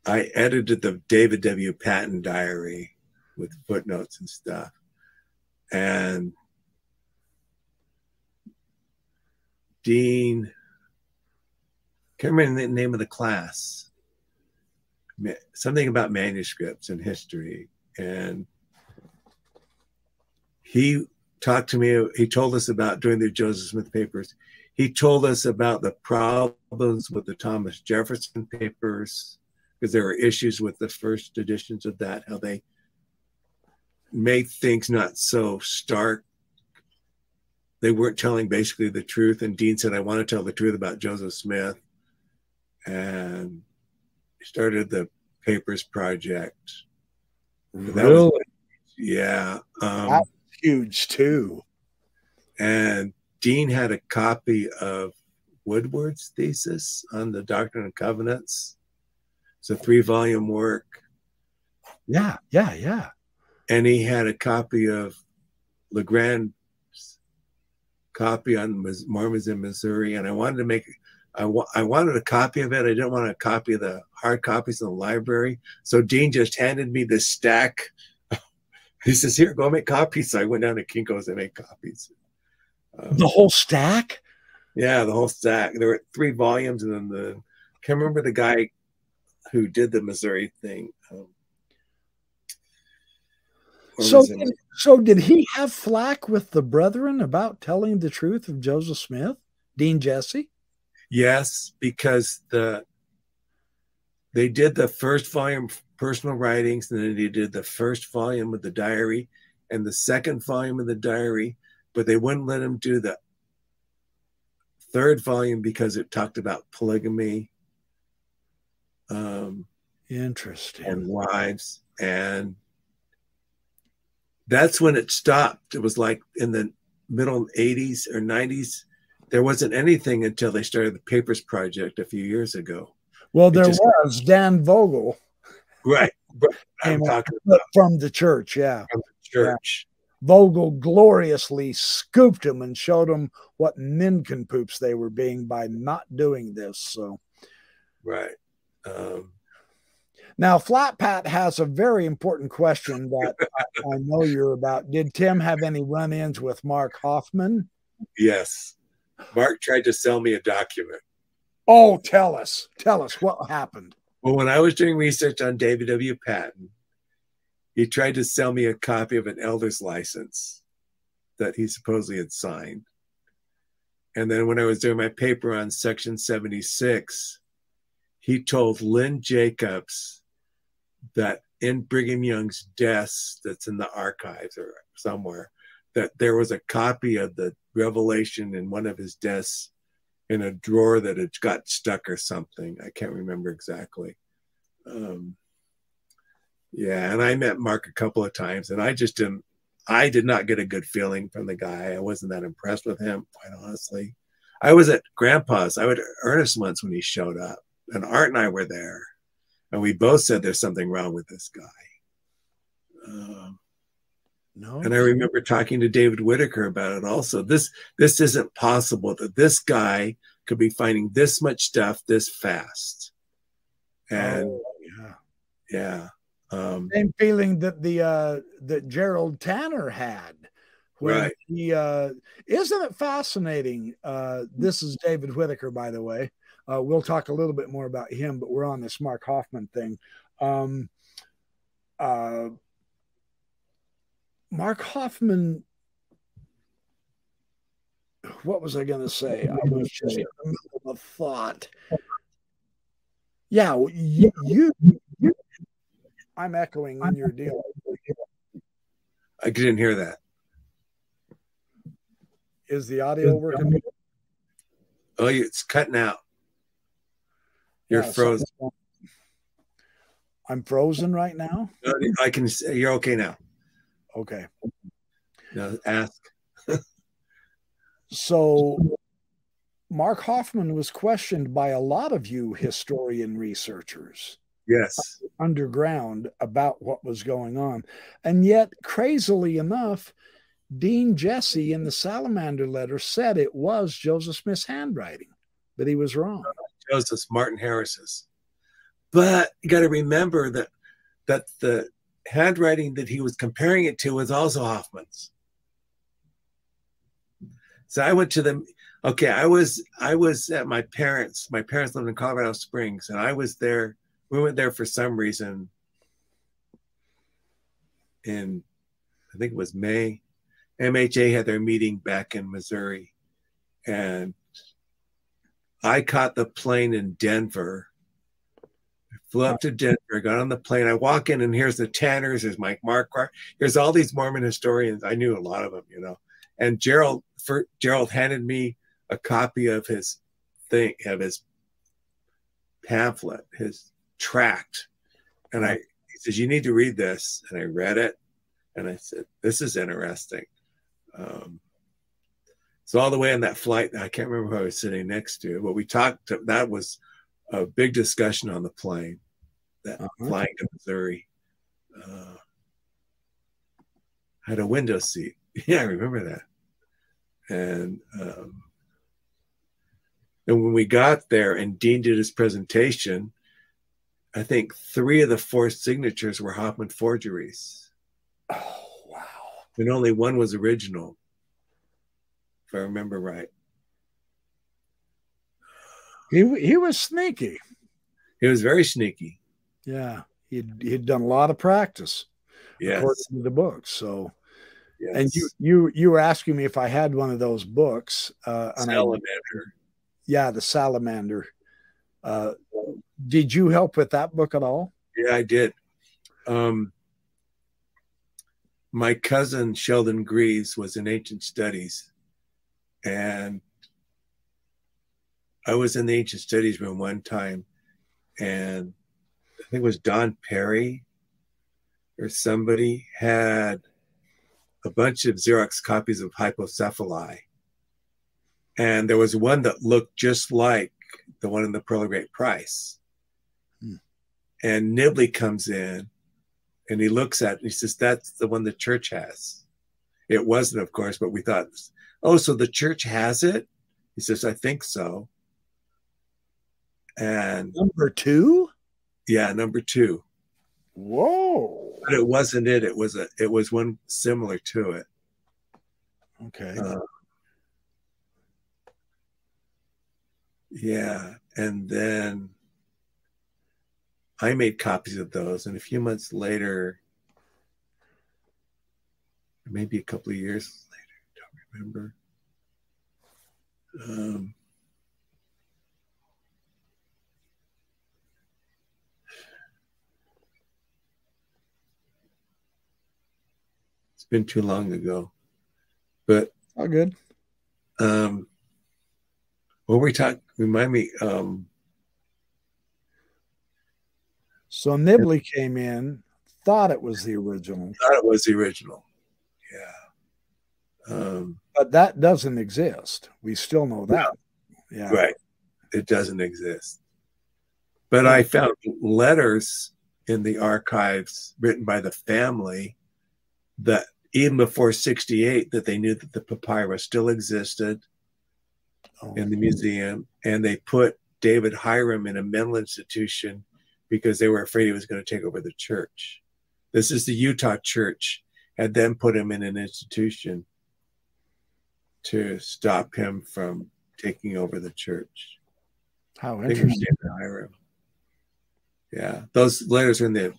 I edited the David W. Patten diary with footnotes and stuff. And Dean, can't remember the name of the class, something about manuscripts and history. And he talked to me, he told us about during the Joseph Smith papers, he told us about the problems with the Thomas Jefferson papers because there were issues with the first editions of that, how they made things not so stark. They weren't telling basically the truth. And Dean said, I want to tell the truth about Joseph Smith. And started the Papers Project. Really? Was, yeah. Um, That's huge too. And Dean had a copy of Woodford's thesis on the Doctrine and Covenants it's a three volume work. Yeah, yeah, yeah. And he had a copy of LeGrand's copy on Mormons in Missouri. And I wanted to make, I, wa- I wanted a copy of it. I didn't want a copy of the hard copies in the library. So Dean just handed me this stack. *laughs* he says, Here, go make copies. So I went down to Kinko's and made copies. Um, the whole stack? Yeah, the whole stack. There were three volumes, and then the can't remember the guy who did the Missouri thing. Um, so, did, so did he have flack with the brethren about telling the truth of Joseph Smith, Dean Jessee? Yes, because the they did the first volume personal writings, and then they did the first volume of the diary and the second volume of the diary, but they wouldn't let him do the third volume because it talked about polygamy um, Interesting. And wives. And that's when it stopped. It was like in the middle 80s or 90s. There wasn't anything until they started the Papers Project a few years ago. Well, there just, was Dan Vogel. Right. I'm talking about. From the church, yeah. From the church. Yeah. Vogel gloriously scooped him and showed him what nincompoops they were being by not doing this. So, right. Um, now, Flat Pat has a very important question that I know you're about. Did Tim have any run ins with Mark Hofmann? Yes. Mark tried to sell me a document. Oh, tell us. Tell us what happened. Well, when I was doing research on David W. Patten, he tried to sell me a copy of an elder's license that he supposedly had signed. And then when I was doing my paper on Section 76, he told Lyn Jacobs that in Brigham Young's desk, that's in the archives or somewhere, that there was a copy of the Revelation in one of his desks in a drawer that had got stuck or something. I can't remember exactly. Um, yeah, and I met Mark a couple of times, and I just didn't. I did not get a good feeling from the guy. I wasn't that impressed with him, quite honestly. I was at Grandpa's. I would Ernest once when he showed up, and Art and I were there, and we both said there's something wrong with this guy. Um, no. And I remember talking to David Whittaker about it also. This this isn't possible that this guy could be finding this much stuff this fast. And oh, yeah, yeah. Um, Same feeling that the uh, that Gerald Tanner had. Right. He uh, isn't it fascinating? Uh, this is David Whittaker, by the way. Uh, we'll talk a little bit more about him, but we're on this Mark Hofmann thing. Um, uh, Mark Hofmann. What was I going to say? I was just in the middle of a thought. Yeah, you, you, you I'm echoing in your deal. I didn't hear that. Is the audio working? Oh, it's cutting out. You're yeah, frozen. So I'm frozen right now. I can. You're okay now. Okay. Now ask. so, Mark Hofmann was questioned by a lot of you historian researchers yes underground about what was going on and yet crazily enough dean jessee in the salamander letter said it was joseph smith's handwriting but he was wrong joseph martin harris's but you got to remember that that the handwriting that he was comparing it to was also hofmann's so i went to the okay i was i was at my parents my parents lived in colorado springs and i was there we went there for some reason in I think it was May. MHA had their meeting back in Missouri, and I caught the plane in Denver. Flew up to Denver, got on the plane. I walk in, and here's the Tanners, there's Mike Marquardt, here's all these Mormon historians. I knew a lot of them, you know. And Gerald, for, Gerald handed me a copy of his thing, of his pamphlet, his tract. And I, he says, You need to read this. And I read it. And I said, This is interesting. Um, so all the way on that flight, I can't remember who I was sitting next to, but we talked. That was a big discussion on the plane, that uh-huh. flying to Missouri. Uh, had a window seat. *laughs* Yeah, I remember that. And um, and when we got there, and Dean did his presentation, I think three of the four signatures were Hofmann forgeries. Oh, wow. And only one was original, if I remember right. He, he was sneaky. He was very sneaky. Yeah. He'd, he'd done a lot of practice. Yes. According to the books. So, yes. and you, you, you were asking me if I had one of those books. Uh, salamander. I, yeah. The salamander. Uh, did you help with that book at all? Yeah, I did. Um, my cousin Sheldon Greaves was in ancient studies, and I was in the ancient studies room one time, and I think it was Don Parry or somebody had a bunch of Xerox copies of Hypocephali. And there was one that looked just like the one in the Pearl of Great Price hmm. and Nibley comes in and he looks at it and he says, That's the one the church has. It wasn't, of course, but we thought, Oh, so the church has it? He says, I think so. And number two? Yeah, number two. Whoa. But it wasn't it. It was a it was one similar to it. Okay. Uh, yeah. And then I made copies of those, and a few months later, maybe a couple of years later, I don't remember. Um, been too long ago, but all good. Um, what were we talking? Remind me. Um, so Nibley came in, thought it was the original. Thought it was the original. Yeah. Um, but that doesn't exist. We still know that. Yeah. Right. It doesn't exist. But I found letters in the archives written by the family that even before 68 that they knew that the papyrus still existed oh. in the museum and they put David Hyrum in a mental institution because they were afraid he was going to take over the church. This is the Utah church had then put him in an institution to stop him from taking over the church. How interesting. Hyrum. Yeah, those letters are in the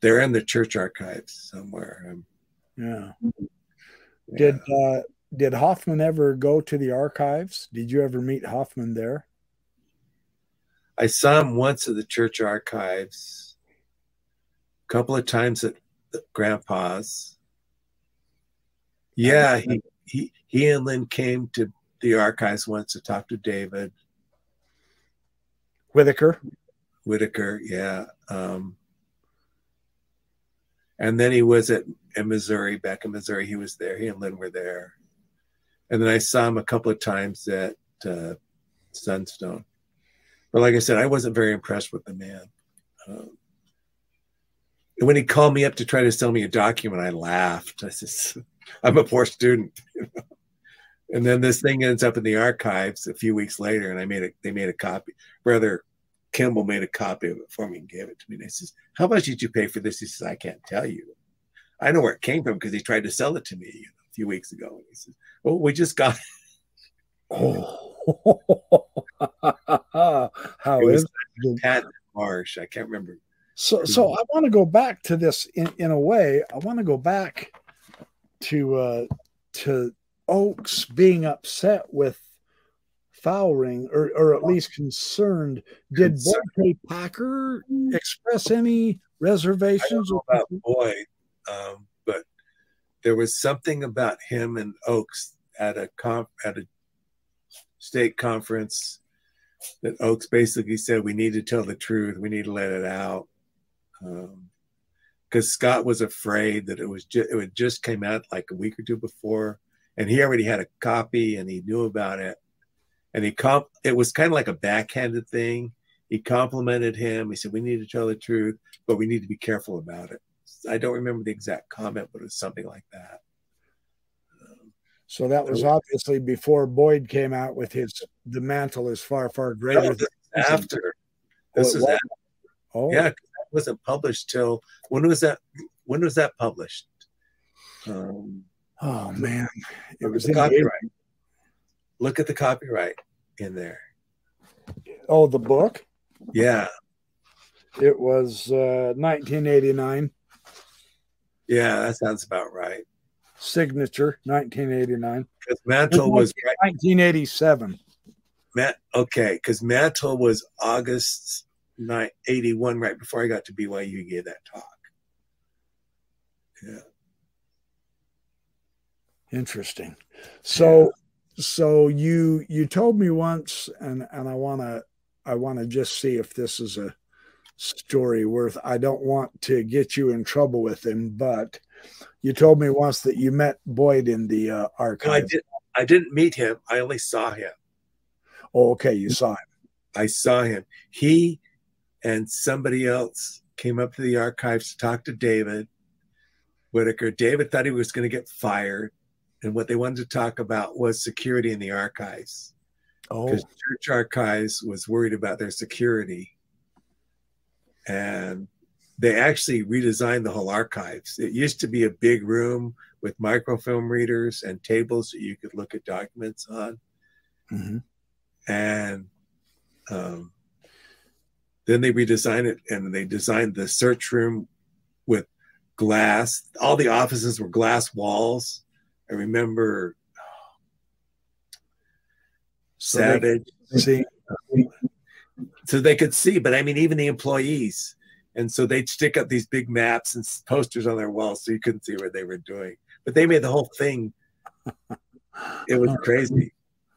they're in the church archives somewhere. Um, yeah. Did uh, did Hofmann ever go to the archives? Did you ever meet Hofmann there? I saw him once at the church archives, a couple of times at Grandpa's. Yeah, he, he he and Lynn came to the archives once to talk to David Whittaker. Whittaker, yeah. Um, and then he was at in Missouri, back in Missouri. He was there. He and Lynn were there. And then I saw him a couple of times at uh, Sunstone. But like I said, I wasn't very impressed with the man. Um, and when he called me up to try to sell me a document, I laughed. I said, *laughs* "I'm a poor student." *laughs* and then this thing ends up in the archives a few weeks later, and I made a they made a copy. Brother Kimball made a copy of it for me and gave it to me. And I says, "How much did you pay for this?" He says, "I can't tell you. I know where it came from because he tried to sell it to me you know, a few weeks ago." And he says, "Well, we just got." *laughs* oh, *laughs* how it is Pat Marsh? I can't remember. So, so I want to go back to this in, in a way. I want to go back to uh, to Oaks being upset with Faulring, or, or at least concerned. Did Boyd. Packer express any reservations about Boyd? Um, but there was something about him and Oaks at a comp at a state conference that Oaks basically said we need to tell the truth, we need to let it out, because um, Scott was afraid that it was just it just came out like a week or two before, and he already had a copy and he knew about it. And he comp it was kind of like a backhanded thing. He complimented him. He said we need to tell the truth but we need to be careful about it i don't remember the exact comment but it was something like that so that was obviously before boyd came out with his the mantle is far far greater after this oh, is after. oh yeah that wasn't published till when was that when was that published um, oh man it was the copyright look at the copyright in there. Oh, the book? Yeah. It was uh, 1989. Yeah, that sounds about right. Signature, 1989. Because Mantle was 1987. Matt, okay, because Mantle was August 81, right before I got to BYU. He gave that talk. Yeah. Interesting. So so you you told me once and and i want to i want to just see if this is a story worth i don't want to get you in trouble with him but you told me once that you met boyd in the uh, archive no, i did i didn't meet him i only saw him. Oh okay you saw him. I saw him. He and somebody else came up to the archives to talk to david whittaker. David thought he was going to get fired and what they wanted to talk about was security in the archives. Oh, because church archives was worried about their security, and they actually redesigned the whole archives. It used to be a big room with microfilm readers and tables that you could look at documents on, mm-hmm. and um, then they redesigned it and they designed the search room with glass. All the offices were glass walls I remember so Savage. See, so they could see, but I mean, even the employees. And so they'd stick up these big maps and posters on their walls so you couldn't see what they were doing. But they made the whole thing. *laughs* It was crazy.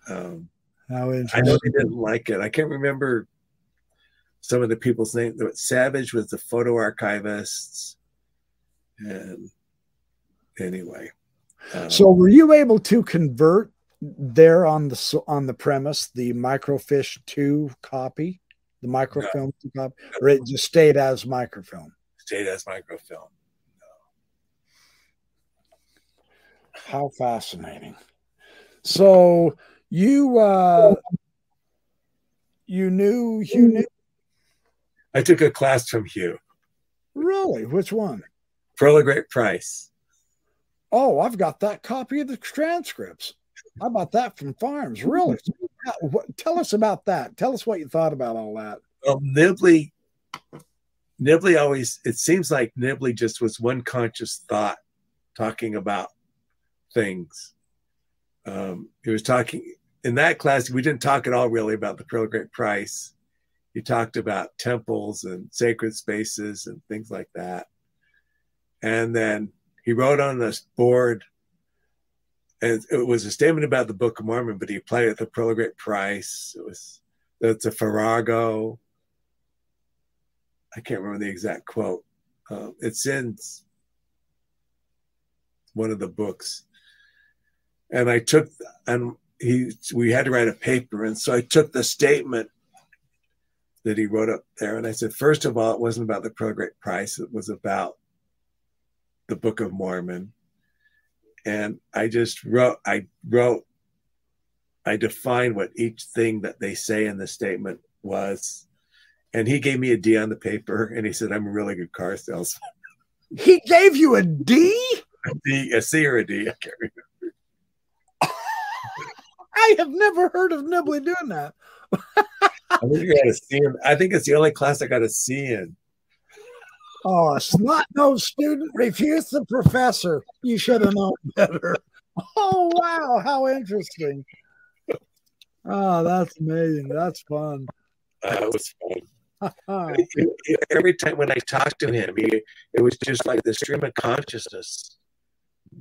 Um, How I know they didn't like it. I can't remember some of the people's names. Savage was the photo archivists. And anyway, um, so were you able to convert there on the on the premise the microfiche 2 copy the microfilm no. copy or it just stayed as microfilm stayed as microfilm no. how fascinating so you uh you knew you knew I took a class from Hugh. Really? Which one? Pearl of Great Price. Oh, I've got that copy of the transcripts. How about that from FARMS? Really? *laughs* Tell us about that. Tell us what you thought about all that. Well, Nibley, Nibley always, it seems like Nibley just was one conscious thought talking about things. Um, he was talking in that class, we didn't talk at all really about the Pearl Great Price. He talked about temples and sacred spaces and things like that. And then he wrote on this board and it was a statement about the Book of Mormon, but he applied it to Pearl Great Price. It was it's a Farrago. I can't remember the exact quote. Um, it's in one of the books, and I took and he we had to write a paper, and so I took the statement that he wrote up there, and I said, first of all, it wasn't about the Pearl Great Price; it was about the Book of Mormon and I just wrote, I wrote, I defined what each thing that they say in the statement was. And he gave me a D on the paper and he said, I'm a really good car salesman. *laughs* He gave you a D? A D, a C or a D. I can't remember. I have never heard of Nibley doing that. I think you got a C in, I think it's the only class I got a C in. Oh, snot nose student refused the professor. You should have known better. *laughs* Oh, wow. How interesting. Oh, that's amazing. That's fun. That was fun. *laughs* Every time when I talked to him, he, it was just like the stream of consciousness.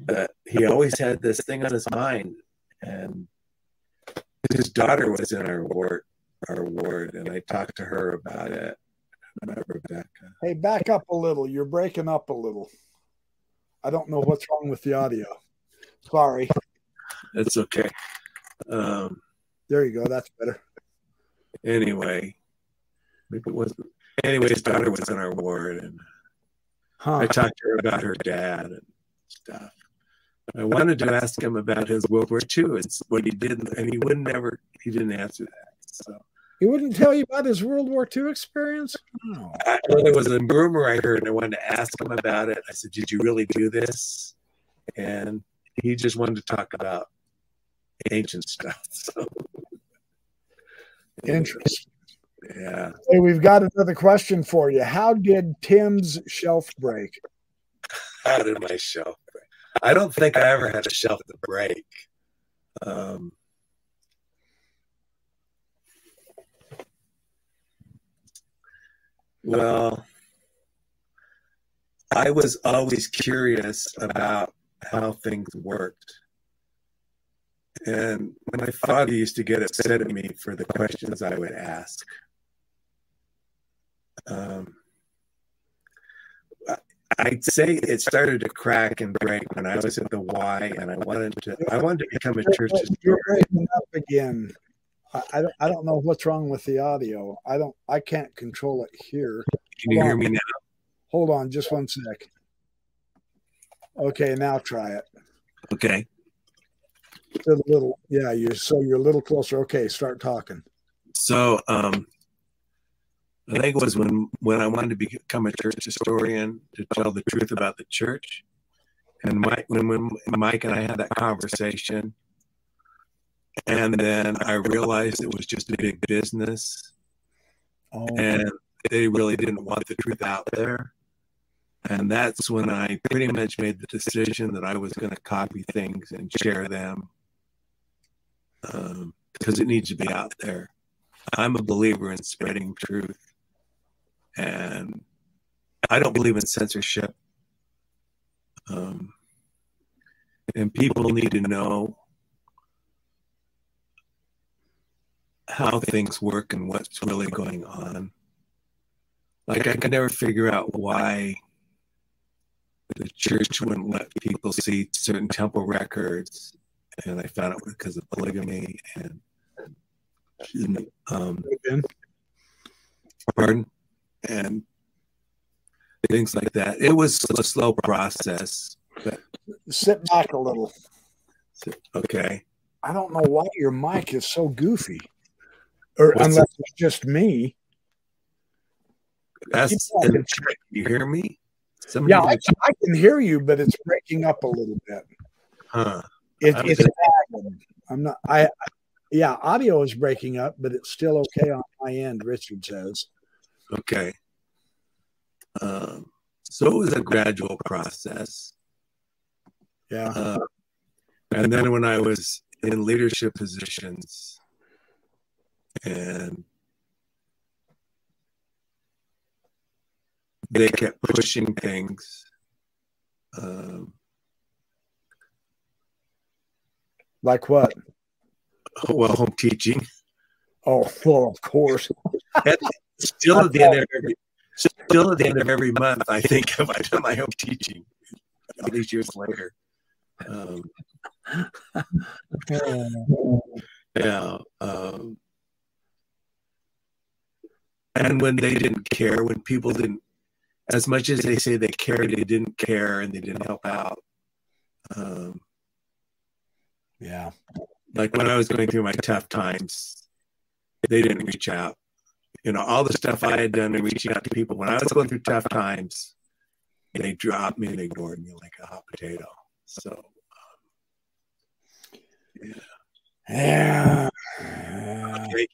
That he always had this thing on his mind, and his daughter was in our ward, our ward, and I talked to her about it. Rebecca. Hey, back up a little. You're breaking up a little. I don't know what's wrong with the audio. Sorry. It's okay. Um, there you go. That's better. Anyway, maybe it wasn't. Anyway, his daughter was in our ward, and huh. I talked to her about her dad and stuff. I wanted to ask him about his World War II and what he did, and he wouldn't ever. He didn't answer that. So he wouldn't tell you about his World War II experience? No. I, there was a rumor I heard, and I wanted to ask him about it. I said, Did you really do this? And he just wanted to talk about ancient stuff. *laughs* So. Interesting. Yeah. Hey, we've got another question for you. How did Tim's shelf break? How did my shelf break? I don't think I ever had a shelf to break. Um, Well, I was always curious about how things worked. And my father used to get upset at me for the questions I would ask. Um, I'd say it started to crack and break when I was at the Y, and I wanted to. I wanted to become a church historian. You're breaking up again. I, don't, I don't know what's wrong with the audio. I don't I can't control it here. Can you hear me now? Hold on just one sec. Okay, now try it. Okay. a little yeah, you're so you're a little closer. Okay, start talking. So um I think it was when when I wanted to become a church historian to tell the truth about the church. And Mike when, when Mike and I had that conversation, and then I realized it was just a big business, oh. and they really didn't want the truth out there. And that's when I pretty much made the decision that I was going to copy things and share them um, because it needs to be out there. I'm a believer in spreading truth, and I don't believe in censorship. Um, and people need to know how things work and what's really going on. Like I could never figure out why the church wouldn't let people see certain temple records, and I found out because of polygamy and um, pardon and things like that. It was a slow process. But, Sit back a little. Okay. I don't know why your mic is so goofy or What's unless it? it's just me. Ask yeah. in the chat. You hear me? Somebody yeah, I, I, can hear you, but it's breaking up a little bit. Huh. It, it's I'm not. I, I yeah, audio is breaking up, but it's still okay on my end. Richard says. Okay. Um, so it was a gradual process. Yeah. Uh, and then when I was in leadership positions and they kept pushing things. Um, like what? Well, home teaching. Oh, well, of course. still at the end of every, still at the end of every month, I think *laughs* of I done my home teaching. All these years later. Um, *laughs* yeah. Um, and when they *laughs* didn't care, when people didn't as much as they say they cared, they didn't care and they didn't help out. Um, yeah. Like when I was going through my tough times, they didn't reach out. You know, all the stuff I had done in reaching out to people when I was going through tough times, they dropped me and ignored me like a hot potato. So, um, yeah. Yeah. Okay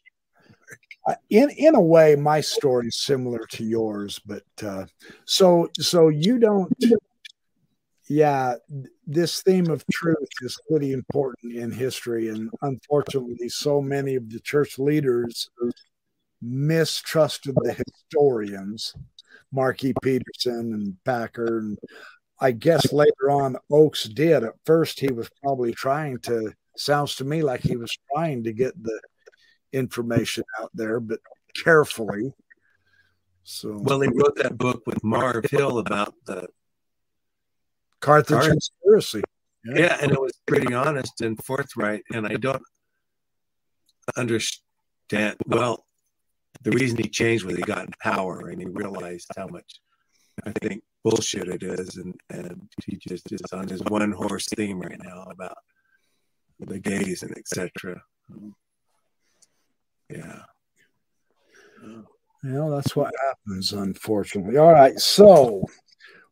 in in a way my story is similar to yours but uh, so so you don't yeah this theme of truth is pretty important in history and unfortunately so many of the church leaders mistrusted the historians marky Peterson and packer and i guess later on Oaks did. At first he was probably trying to sounds to me like he was trying to get the information out there, but carefully. So well, he wrote that book with Marv Hill about the Carthage Carthage. conspiracy. Yeah. yeah, and it was pretty honest and forthright. And I don't understand. Well, the reason he changed was he got in power and he realized how much I think bullshit it is, and and he just is on his one horse theme right now about the gays and etc. Yeah. You know, that's what happens, unfortunately. All right. So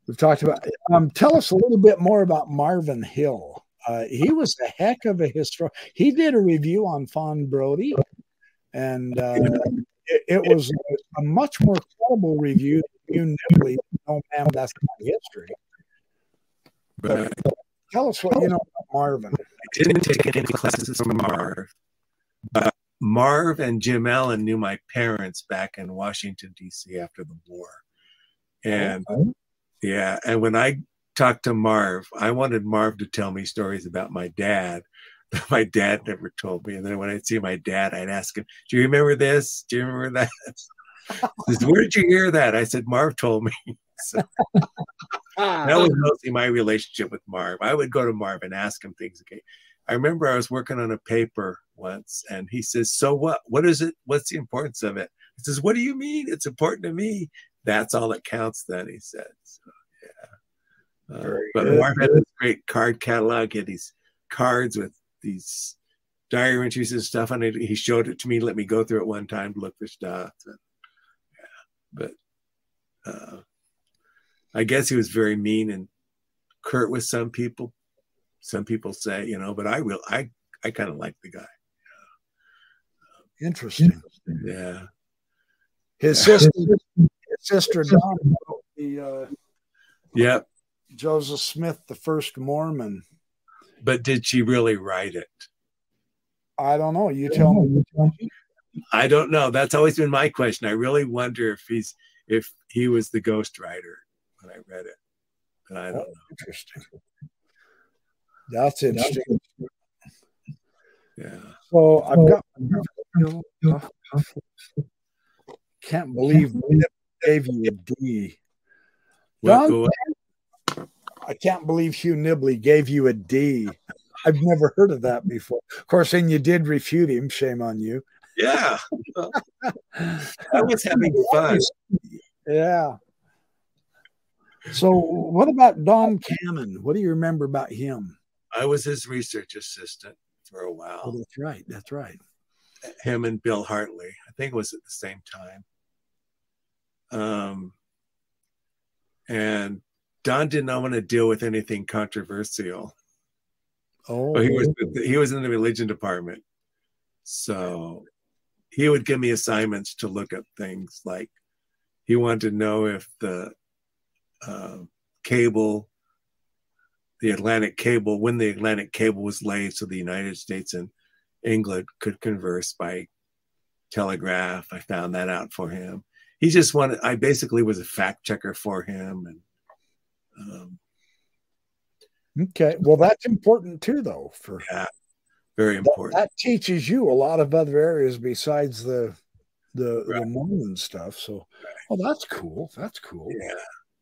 we've talked about, um, tell us a little bit more about Marvin Hill. Uh, he was a heck of a historian. He did a review on Fawn Brodie, and uh, it, it, was a, much more credible review than you knew. No Man Knows My History. But tell us what you know about Marvin. I didn't take any classes from Marv, but Marv and Jim Allen knew my parents back in Washington, D.C. after the war. And okay. yeah, and when I talked to Marv, I wanted Marv to tell me stories about my dad *laughs* that my dad never told me. And then when I'd see my dad, I'd ask him, Do you remember this? Do you remember that? *laughs* says, Where did you hear that? I said, Marv told me. *laughs* So, that was mostly my relationship with Marv. I would go to Marv and ask him things. Okay. I remember I was working on a paper once and he says, So what? What is it? What's the importance of it? He says, What do you mean? It's important to me. That's all that counts, then, he said. So, yeah. Uh, but Marv had this great card catalog. He had these cards with these diary entries and stuff on it. He showed it to me, let me go through it one time to look for stuff. And, yeah. But uh, I guess he was very mean and curt with some people. Some people say, you know, but I will, I, I kind of like the guy. Interesting. Yeah. His sister, his sister Don, the uh, yeah, Joseph Smith, the first Mormon. But did she really write it? I don't know. You tell me. I don't know. That's always been my question. I really wonder if he's if he was the ghostwriter when I read it. But I don't oh, know. Interesting. That's interesting. Yeah. So I've got can't believe we gave you a D. Don, I can't believe Hugh Nibley gave you a D. I've never heard of that before. Of course, and you did refute him. Shame on you. Yeah. I was having fun. Yeah. So, what about Don Cannon? What do you remember about him? I was his research assistant for a while. Oh, that's right. That's right him and Bill Hartley. I think it was at the same time. Um, and Don did not want to deal with anything controversial. Oh, he was he was in the religion department, so he would give me assignments to look up things like he wanted to know if the uh, cable, the Atlantic cable, when the Atlantic cable was laid, so the United States and England could converse by telegraph. I found that out for him. He just wanted. I basically was a fact checker for him, and um, okay. Well, that's important too, though. For yeah, very important. That, that teaches you a lot of other areas besides the the, right. the Mormon stuff. So, oh, that's cool. That's cool. Yeah.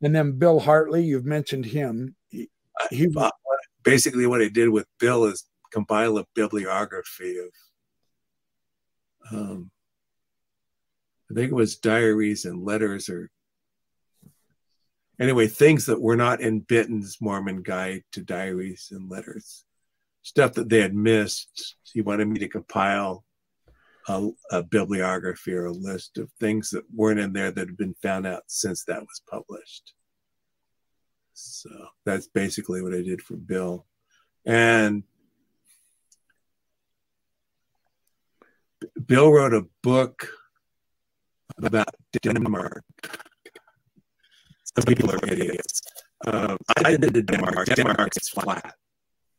And then Bill Hartley, you've mentioned him. He, basically what he did with Bill is compile a bibliography of um, I think it was diaries and letters or anyway, things that were not in Bitton's Mormon Guide to Diaries and Letters, stuff that they had missed. He wanted me to compile a, a, bibliography or a list of things that weren't in there that had been found out since that was published. So that's basically what I did for Bill. And Bill wrote a book about Denmark. Some people are idiots. Um, I did Denmark. Denmark is flat.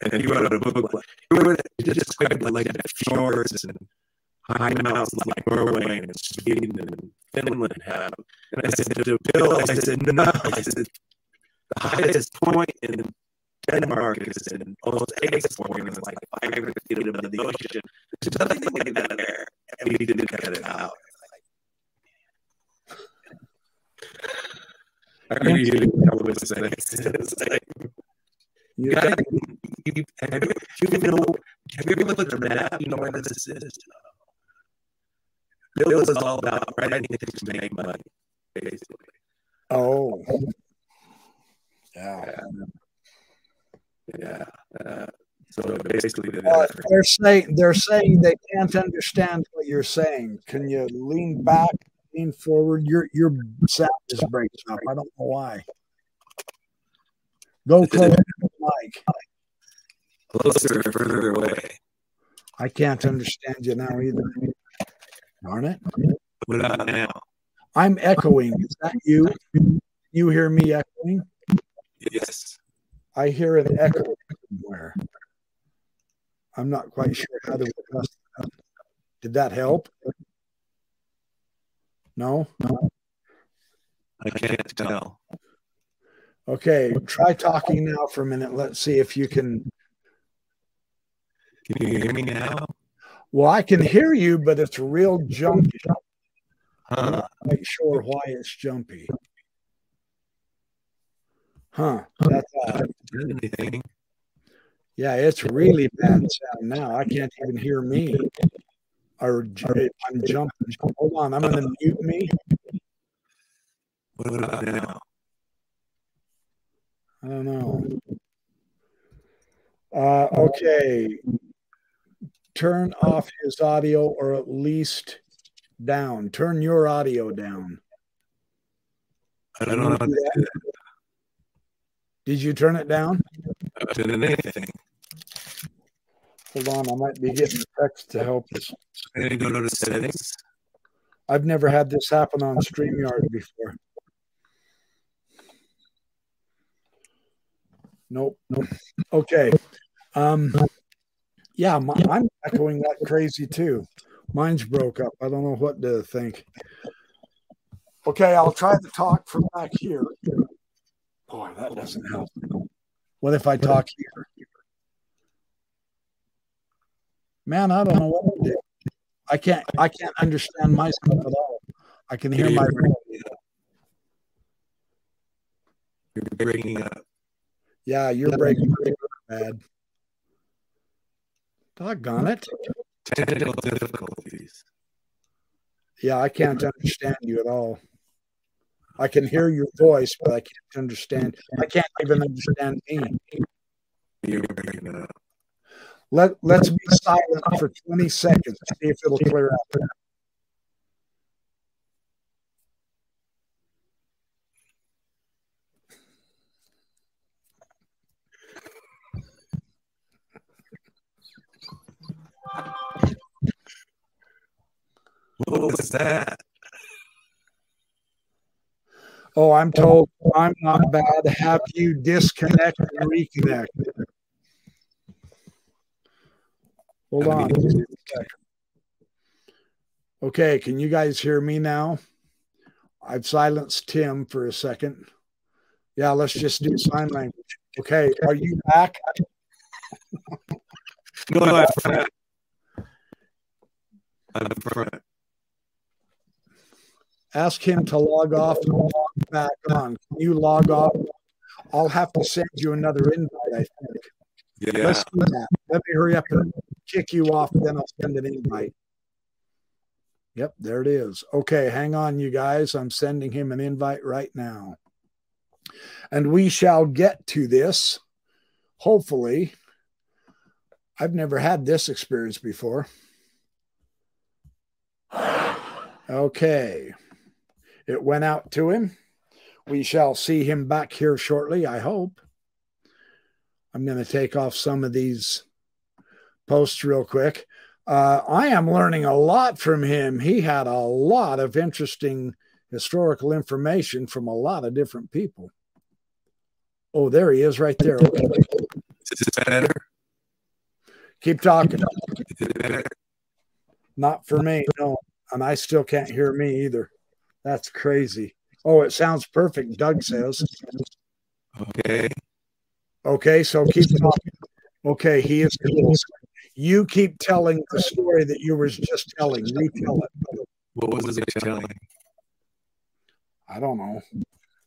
And then he wrote a book. He wrote it described like the fjords and high mountains like Norway and Sweden and Finland have. And I said to Bill, I said, no. I said, the highest point in Denmark is in almost exporting is like 500 feet above the ocean. There's nothing like that there. And we didn't cut it out. I really know what it's like. You gotta, you, have, you, you know, have you ever looked at the map? You know where this is? Bills is all about writing things to make money, basically. Oh. Yeah. Yeah. Uh, so basically, uh, they're saying they're saying they can't understand what you're saying. Can you lean back lean forward. Your your sound is breaking up. I don't know why. Go close to the mic. Closer, further away. I can't understand you now either. Darn it. What about now? I'm echoing. Is that you? You hear me echoing? Yes. I hear an echo somewhere. I'm not quite sure how to adjust that. Did that help? No? No. I can't tell. Okay, try talking now for a minute. Let's see if you can. Can you hear me now? Well, I can hear you, but it's real jumpy. Huh? I'm not quite sure why it's jumpy. Huh? That's uh, anything. Yeah, it's really bad sound now. I can't even hear me or I'm jumping. Hold on, I'm to mute me. What about now? I don't know. Uh, okay. Turn off his audio or at least down. Turn your audio down. I don't know how to do that. Did you turn it down? I didn't anything. Hold on, I might be getting a text to help us. I go to the settings. I've never had this happen on StreamYard before. Nope, nope. Okay. Um, yeah, my, I'm echoing that crazy too. Mine's broke up. I don't know what to think. Okay, I'll try to talk from back here. Boy, that doesn't help. What if I talk here? man, I don't know what to do. I can't I can't understand myself at all. I can hear my You're breaking up. Yeah, you're breaking up bad. Doggone it. Technical difficulties. Yeah, I can't understand you at all. I can hear your voice, but I can't understand. I can't even understand me. Let Let's be silent for twenty seconds. See if it'll clear up. What was that? Oh, I'm oh. told I'm not bad. Have you disconnect and reconnect? Hold on. Okay, can you guys hear me now? I've silenced Tim for a second. Yeah, let's just do sign language. Okay, are you back? *laughs* Go ahead. I'm front. Ask him to log off and log back on. Can you log off? I'll have to send you another invite, I think. Yeah. Let's do that. Let me hurry up and kick you off, then I'll send an invite. Yep, there it is. Okay, hang on, you guys. I'm sending him an invite right now. And we shall get to this, hopefully. I've never had this experience before. *sighs* Okay. It went out to him. We shall see him back here shortly, I hope. I'm going to take off some of these posts real quick. Uh, I am learning a lot from him. He had a lot of interesting historical information from a lot of different people. Oh, there he is right there. Okay. Is this better? Keep talking. Better? Not for me, no. And I still can't hear me either. That's crazy. Oh, it sounds perfect, Doug says. Okay. Okay, so keep talking. Okay, he is cool. You keep telling the story that you were just telling. Retell it. What was it telling? I don't know.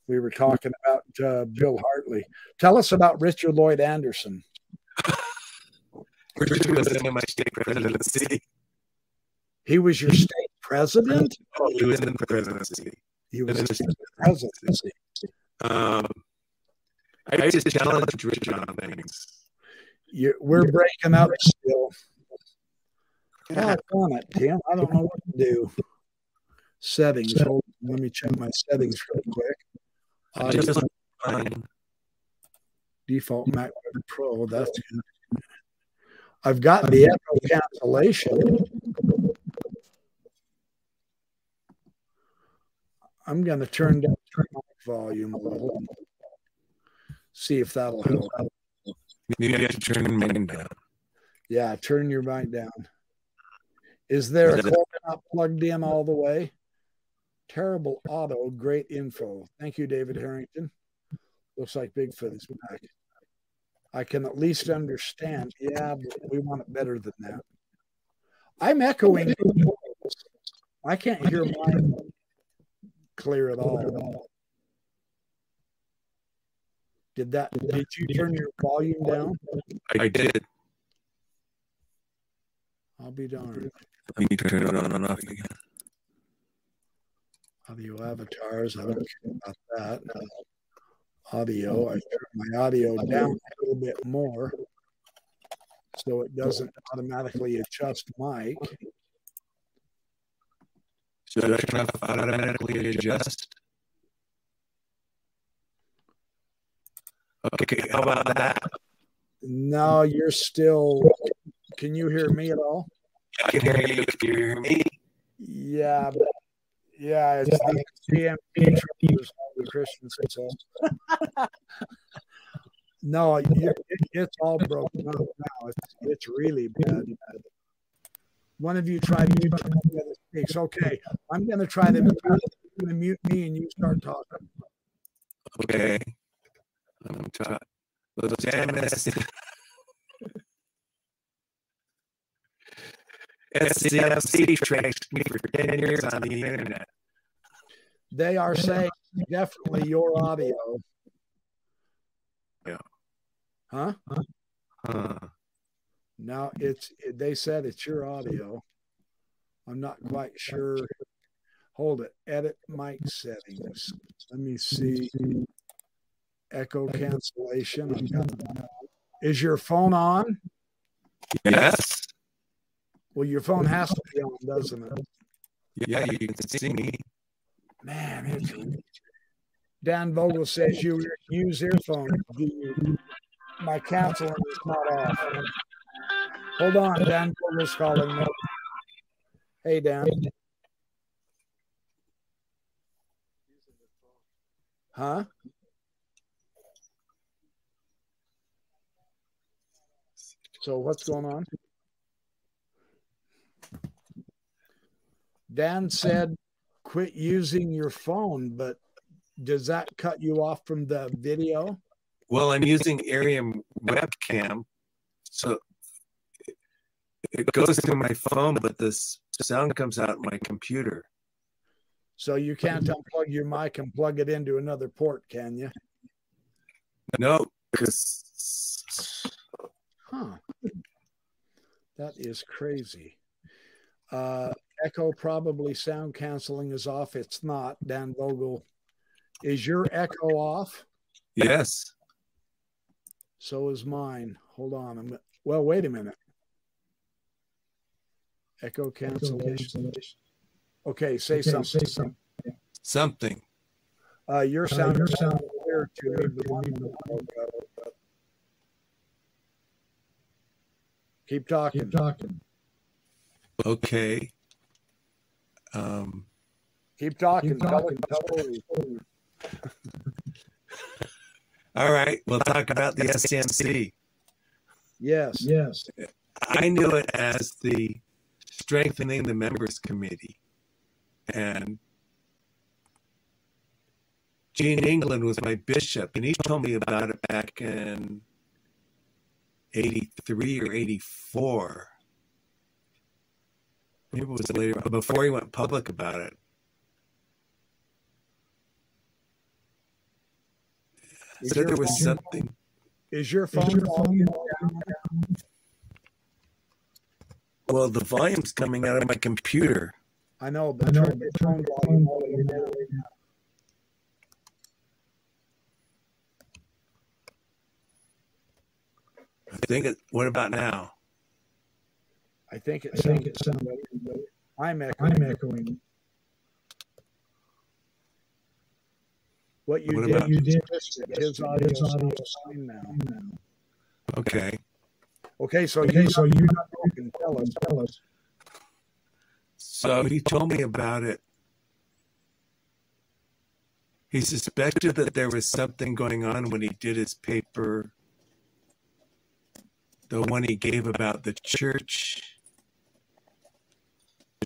We were talking about uh, Bill Hartley. Tell us about Richard Lloyd Anderson. *laughs* Richard was in my state presidency. He was your state president? Oh, he was in the presidency. He was in the presidency. Um, I used to challenge Richard on things. You, we're breaking up still. God damn it, Tim. I don't know what to do. Settings. Hold let me check my settings real quick. Audio, Just fine. default Mac Pro. That's good. I've got the echo cancellation. I'm going to turn down my volume a little. See if that'll help. Maybe I should turn mine down. Yeah, turn your mic down. Is there a cord not plugged in all the way? Terrible auto, great info. Thank you, David Harrington. Looks like Bigfoot is back. I can at least understand. Yeah, but we want it better than that. I'm echoing. I can't hear mine clear at all. Did that? Did you turn your volume down? I, I did. I'll be darned. Let me turn it on and off again. Audio avatars. I don't care about that. Uh, audio. I turn my audio down a little bit more so it doesn't automatically adjust mic. Should I turn off automatically adjust? Okay, how about that? No, you're still. Can you hear me at all? I can hear you if you hear me. Yeah, but yeah, it's the CMP truckers, the Christians *laughs* and so. no, it, it's all broken up now. It's it's really bad. One of you try to mute the other speaks. Okay, I'm going to try to mute, I'm gonna mute me and you start talking. Okay. I'm taught. Those MS SCFC tracked me for 10 years on the internet. They are saying definitely your audio. Yeah. Huh? Huh. No, it's they said it's your audio. I'm not quite sure. Hold it. Edit mic settings. Let me see. Echo cancellation. Got. Is your phone on? Yes. Well, your phone has to be on, doesn't it? Yeah, you can see me. Man, it's Dan Vogel says you use earphones. My canceling is not off. Hold on, Dan Vogel's calling me. Hey, Dan. Huh? So what's going on? Dan said, quit using your phone, but does that cut you off from the video? Well, I'm using Arium webcam, so it goes to my phone, but the sound comes out my computer. So you can't unplug your mic and plug it into another port, can you? No, because huh. That is crazy. Uh, echo probably sound canceling is off. It's not. Dan Vogel, is your echo off? Yes. So is mine. Hold on. I'm, well, wait a minute. Echo cancellation. Okay, say okay, something. Say something. Something. Uh, your sound, uh, your sound clear to me, but keep talking. Keep talking. Okay. Um, keep talking. Keep talking. *laughs* All right, we'll talk about the SCMC. Yes. Yes. I knew it as the strengthening the members committee. And Gene England was my bishop, and he told me about it back in 83 or 84. Maybe it was later, but before he went public about it. Is said there was something. Is your phone? Is your phone well, the volume's coming out of my computer. I know, but I know, turn the phone volume all the way I think it. What about now? I think it. I think it sounds. I'm echoing. I'm echoing. What you what did, about? you did. His audio is fine now. Okay. Okay, so okay, you so you can tell us. Tell us. So he told me about it. He suspected that there was something going on when he did his paper, the one he gave about the church.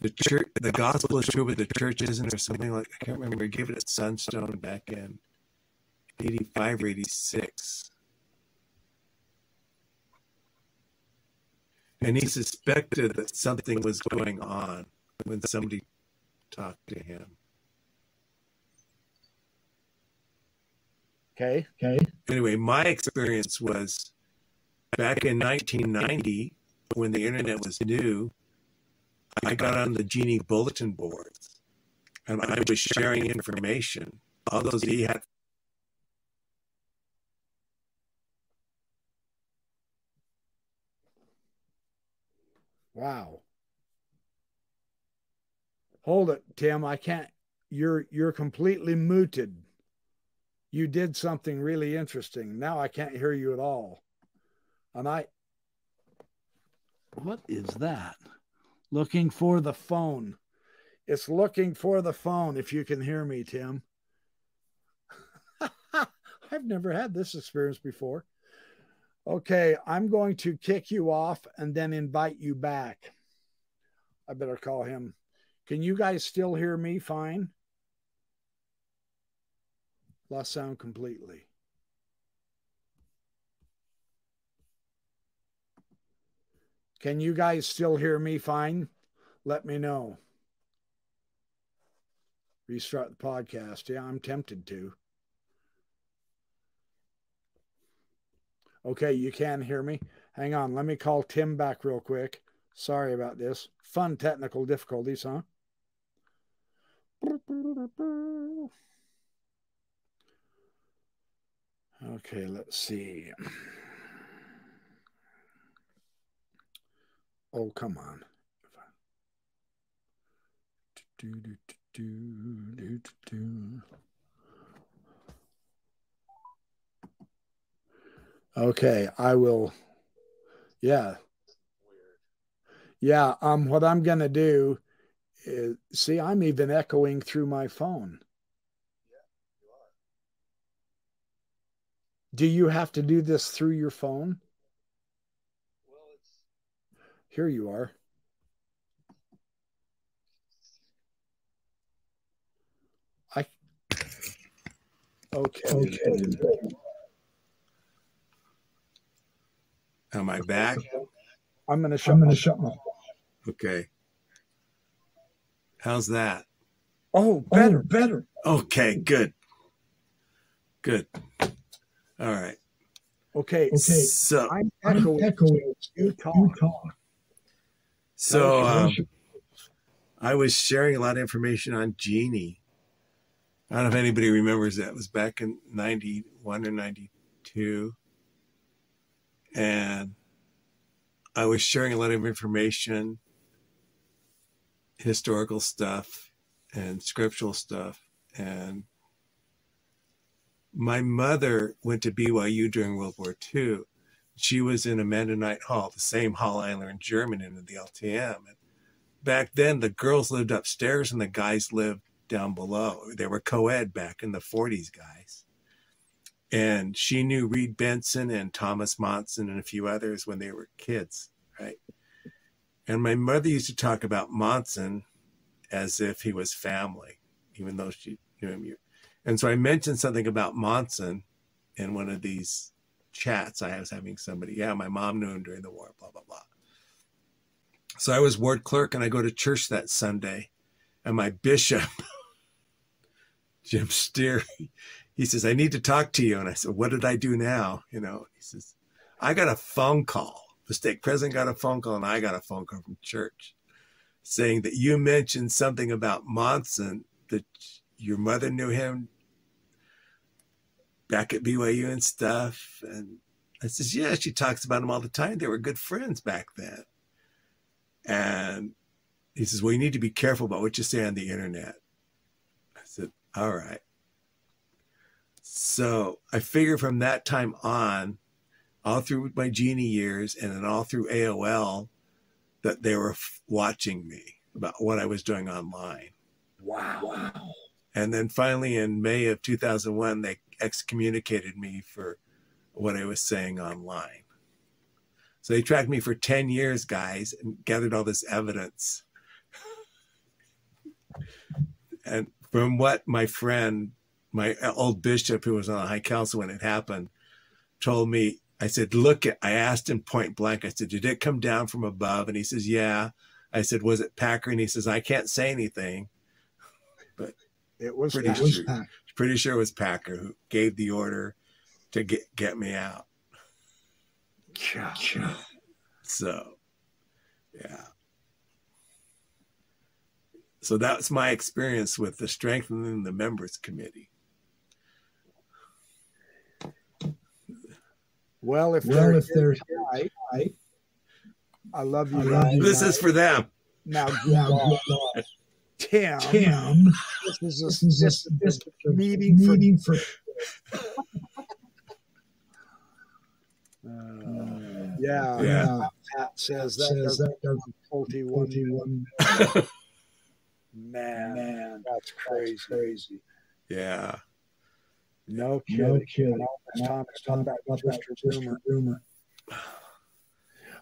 The church, the gospel is true, but the church isn't, or something like. I can't remember. He gave it at Sunstone back in '85 or '86. And he suspected that something was going on when somebody talked to him. Okay. Okay. Anyway, my experience was back in 1990 when the internet was new. I got on the Genie bulletin boards and I was sharing information. All those he Wow. Hold it, Tim. I can't. You're you're completely muted. You did something really interesting. Now I can't hear you at all. And I What is that? Looking for the phone. It's looking for the phone if you can hear me, Tim. *laughs* I've never had this experience before. Okay, I'm going to kick you off and then invite you back. I better call him. Can you guys still hear me fine? Lost sound completely. Can you guys still hear me fine? Let me know. Restart the podcast. Yeah, I'm tempted to. Okay, you can hear me. Hang on. Let me call Tim back real quick. Sorry about this. Fun technical difficulties, huh? Okay, let's see. Oh, come on. Do, do, do, do, do, do. Okay, I will. Yeah. Yeah, um what I'm going to do is see I'm even echoing through my phone. Yeah, you are. Do you have to do this through your phone? Well, it's Here you are. I Okay. okay. Am I back? I'm gonna shut. I'm gonna shut my. Okay. How's that? Oh, better, Oh, better. Okay, good. Good. All right. Okay. Okay. So I'm I'm echoing. echoing. You talk. You talk. so um, I was sharing a lot of information on Genie. I don't know if anybody remembers that. It was back in 91 or 92. And I was sharing a lot of information, historical stuff, and scriptural stuff. And my mother went to BYU during World War II. She was in Amanda Knight hall, the same hall I learned German in, in the LTM. And back then, the girls lived upstairs and the guys lived down below. They were co ed back in the 40s, guys. And she knew Reed Benson and Thomas Monson and a few others when they were kids, right? And my mother used to talk about Monson as if he was family, even though she knew him. And so I mentioned something about Monson in one of these chats. I was having somebody, yeah, my mom knew him during the war, blah, blah, blah. So I was ward clerk and I go to church that Sunday. And my bishop, *laughs* Jim Steer, he says, I need to talk to you. And I said, What did I do now? You know, he says, I got a phone call. The state president got a phone call, and I got a phone call from church saying that you mentioned something about Monson, that your mother knew him back at BYU and stuff. And I says, Yeah, she talks about him all the time. They were good friends back then. And he says, Well, you need to be careful about what you say on the internet. I said, All right. So I figure from that time on, all through my genie years and then all through AOL, that they were f- watching me about what I was doing online. Wow. Wow. And then finally in May of 2001, they excommunicated me for what I was saying online. So they tracked me for 10 years, guys, and gathered all this evidence. *laughs* and from what my friend, my old bishop who was on the high council when it happened, told me, I said, look, at, I asked him point blank, I said, did it come down from above? And he says, yeah. I said, was it Packer? And he says, I can't say anything. But it was. Pretty Packer. sure. Pretty sure it was Packer who gave the order to get, get me out. Gotcha. So, yeah. So that's my experience with the strengthening the members committee. Well, if Well, they're if they're I, I, I love you. I love guys. you This is for them. now, now, Tim. Tim, This is this a, is this, a, this is a meeting for- meeting for. *laughs* uh, yeah, Yeah. Pat says that Says doesn't that doesn't 41 41 man, man. that's crazy. crazy. Yeah. No kidding. No kidding. And all this time it's talking about About just that, a just a rumor. rumor.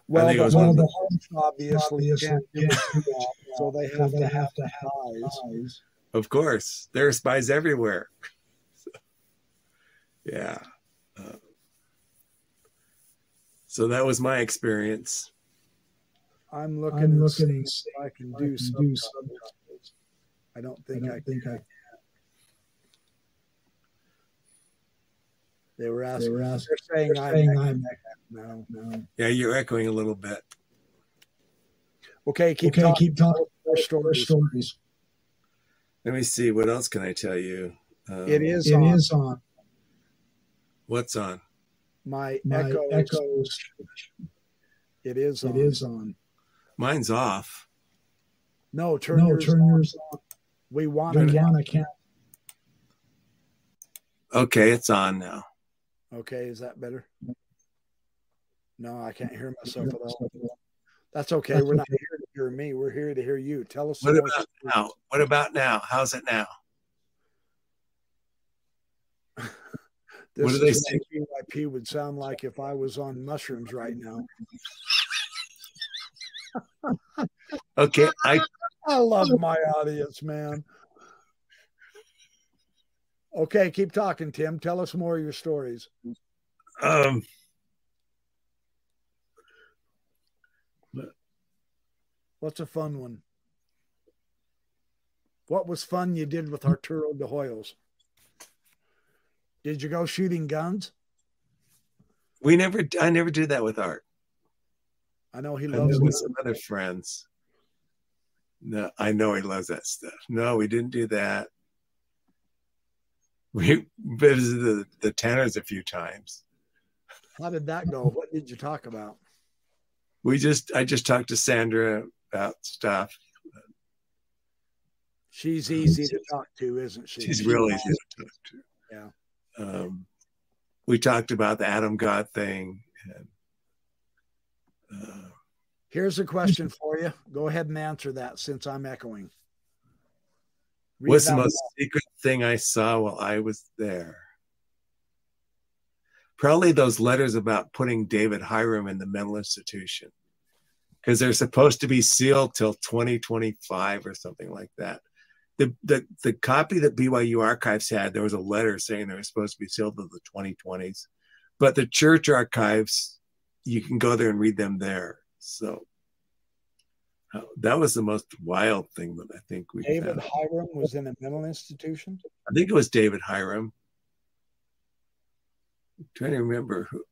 Well, think the was one of the- office obviously Obviously, can't do can't it, do that. so they So have they to have have to have ties. eyes. Of course. There are spies everywhere. *laughs* yeah. Uh, so that was my experience. I'm looking, I'm looking seeing and if I can I do can do something. I don't think I, don't think I. They were asking. They were asking. They're saying They're I'm I'm no. no. Yeah, you're echoing a little bit. Okay, keep Okay, talking. keep talking. More Stories. stories. Stories. Let me see. What else can I tell you? Um, It is It on is on What's on? my, my echoes. echoes. It is on. It is on. Mine's off. No, turn No, yours turn on. yours on. We want Turn to. it on. I can't. Okay, it's on now. Okay, is that better? No, I can't hear myself at all. That's okay. That's We're not here to hear me. We're here to hear you. Tell us. What about stories. now? What about now? How's it now? *laughs* This what do they is say? what would sound like if I was on mushrooms right now. *laughs* Okay, I *laughs* I love my audience, man. Okay, keep talking, Tim. Tell us more of your stories. um What's a fun one? What was fun you did with Arturo de Hoyos? Did you go shooting guns? we never I never did that with art. I know he loves with some other friends. No, I know he loves that stuff. No, we didn't do that. We visited the, the Tanners a few times. How did that go? What did you talk about? We just I just talked to Sandra about stuff. She's easy to talk to, isn't she? She's really easy to talk to. Yeah. Um, we talked about the Adam God thing. And, uh, Here's a question for you. Go ahead and answer that since I'm echoing. Read what's the most secret thing I saw while I was there? Probably those letters about putting David Hyrum in the mental institution because they're supposed to be sealed till 2025 or something like that. The, the, the copy that BYU archives had, there was a letter saying they were supposed to be sealed to the 2020s, but the church archives, you can go there and read them there. So that was the most wild thing that I think we David found. Hyrum was in a mental institution. I think it was David Hyrum. I'm trying to remember who,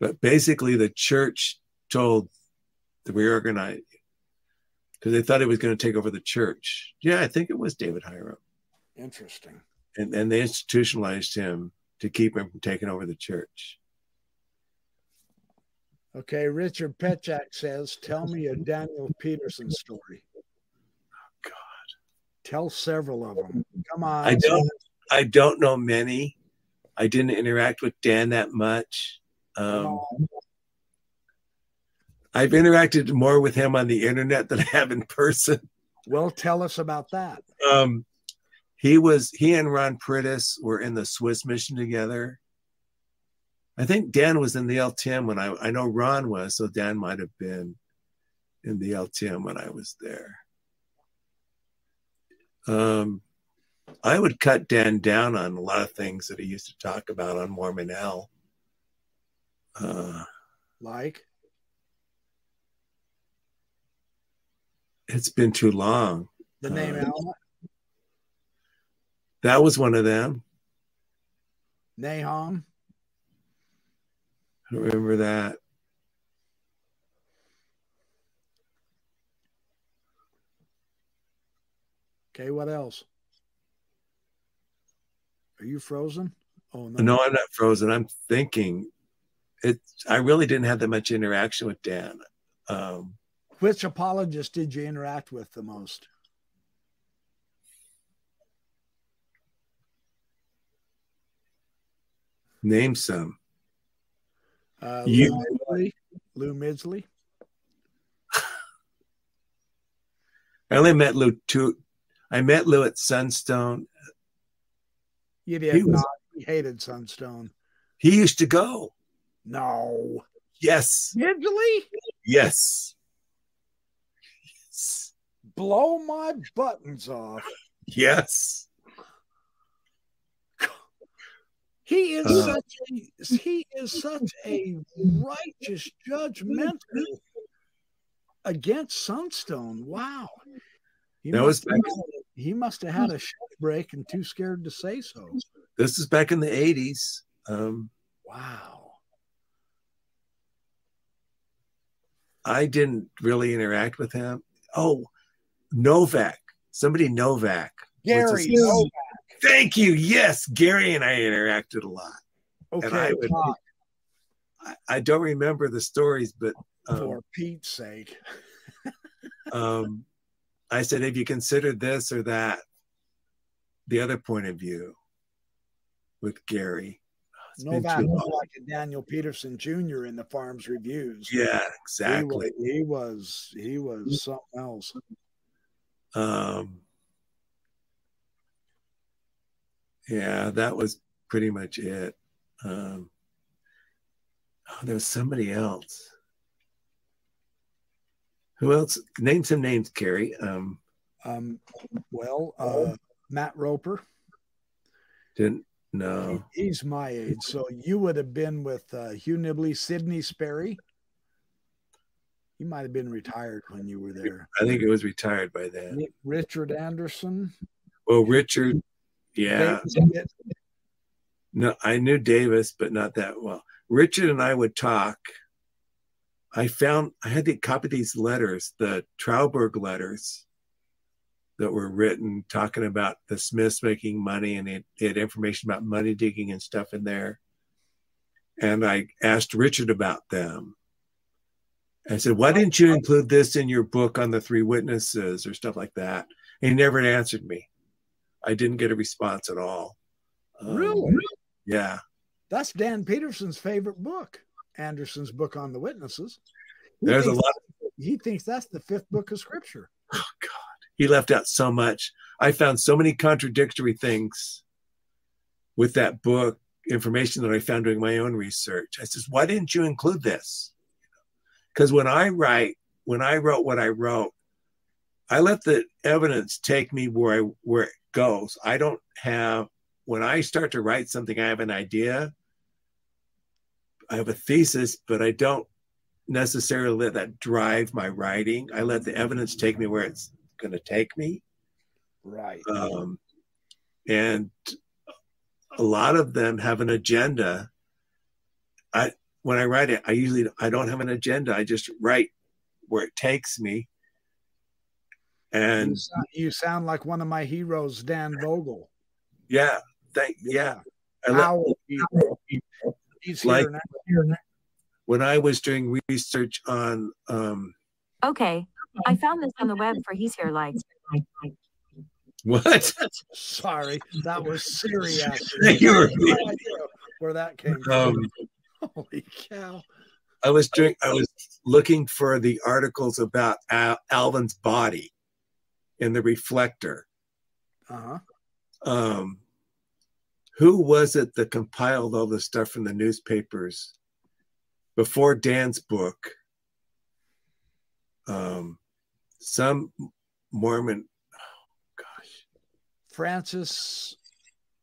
but basically the church told the reorganize because they thought he was going to take over the church. Yeah, I think it was David Hyrum, Interesting. and and they institutionalized him to keep him from taking over the church. Okay, Richard Petchak says, "Tell me a Daniel Peterson story." Oh God. Tell several of them. Come on. I don't I don't know many. I didn't interact with Dan that much. Um. I've interacted more with him on the internet than I have in person. Well, tell us about that. um he was he and ron Priddis were in the swiss mission together i think dan was in the ltm when i i know ron was so dan might have been in the ltm when i was there. Um i would cut dan down on a lot of things that he used to talk about on mormon l. Uh Like, it's been too long. The name Uh, Alma, that was one of them. Nahom. I remember that Okay, what else? Are you frozen? Oh no. No, I'm not frozen. I'm thinking. It. I really didn't have that much interaction with Dan. Um, Which apologist did you interact with the most? name some. Uh, You- Lou. Lou Midgley. I only met Lou two. I met Lou at Sunstone. You did He was- not. He hated Sunstone. He used to go. No. Yes. Midgley? Yes. Yes. Blow my buttons off. Yes. He is Uh. such a he is such a righteous judgmental against Sunstone. Wow. He That was must have had- he must have had a shift break and too scared to say so. This is back in the '80s. Um, Wow. I didn't really interact with him. Oh, Novak. Somebody Novak. Gary, his- no. Thank you. Yes, Gary and I interacted a lot. okay, I would- I, I don't remember the stories, but um, for Pete's sake. *laughs* um, I said, "Have you considered this or that?" The other point of view with Gary. It's been Novak was like a Daniel Peterson Jr. in the FARMS Reviews. Yeah, He exactly. was, he was he was something else. Um, yeah, that was pretty much it. Um, oh, there was somebody else. Who else? Name some names, Carrie. Um, um, well, uh, Matt Roper. Didn't no. He, he's my age, so you would have been with uh, Hugh Nibley, Sidney Sperry. He might have been retired when you were there. I think it was retired by then. Richard Anderson. Well, Richard, yeah. No, I knew Davis, but not that well. Richard and I would talk. I found I had to copy these letters, the Trauberg letters that were written talking about the Smiths making money, and it, it had information about money digging and stuff in there. And I asked Richard about them I said, why didn't you include this in your book on the three witnesses or stuff like that? And he never answered me. I didn't get a response at all. Um, really? Yeah. That's Dan Peterson's favorite book, Anderson's book on the witnesses. He There's a lot. Of- he thinks that's the fifth book of scripture. Oh, God. He left out so much. I found so many contradictory things with that book, information that I found doing my own research. I says, why didn't you include this? Because when I write, when I wrote what I wrote, I let the evidence take me where I where goes. I don't have when I start to write something, I have an idea. I have a thesis, but I don't necessarily let that drive my writing. I let the evidence take me where it's going to take me. Right. Um, and a lot of them have an agenda. I when I write it, I usually I don't have an agenda. I just write where it takes me. And you sound, you sound like one of my heroes, Dan Vogel. Yeah, thank yeah. I He's like, here now. When I was doing research on um Okay. I found this on the web for He's Here Like. What? Sorry, that was Siri. *laughs* where that came *laughs* um, from. Holy cow! I was doing. I was looking for the articles about Al- Alvin's body in the Reflector. Uh huh. Um, who was it that compiled all the stuff from the newspapers before Dan's book? Um, some Mormon. Oh gosh. Francis.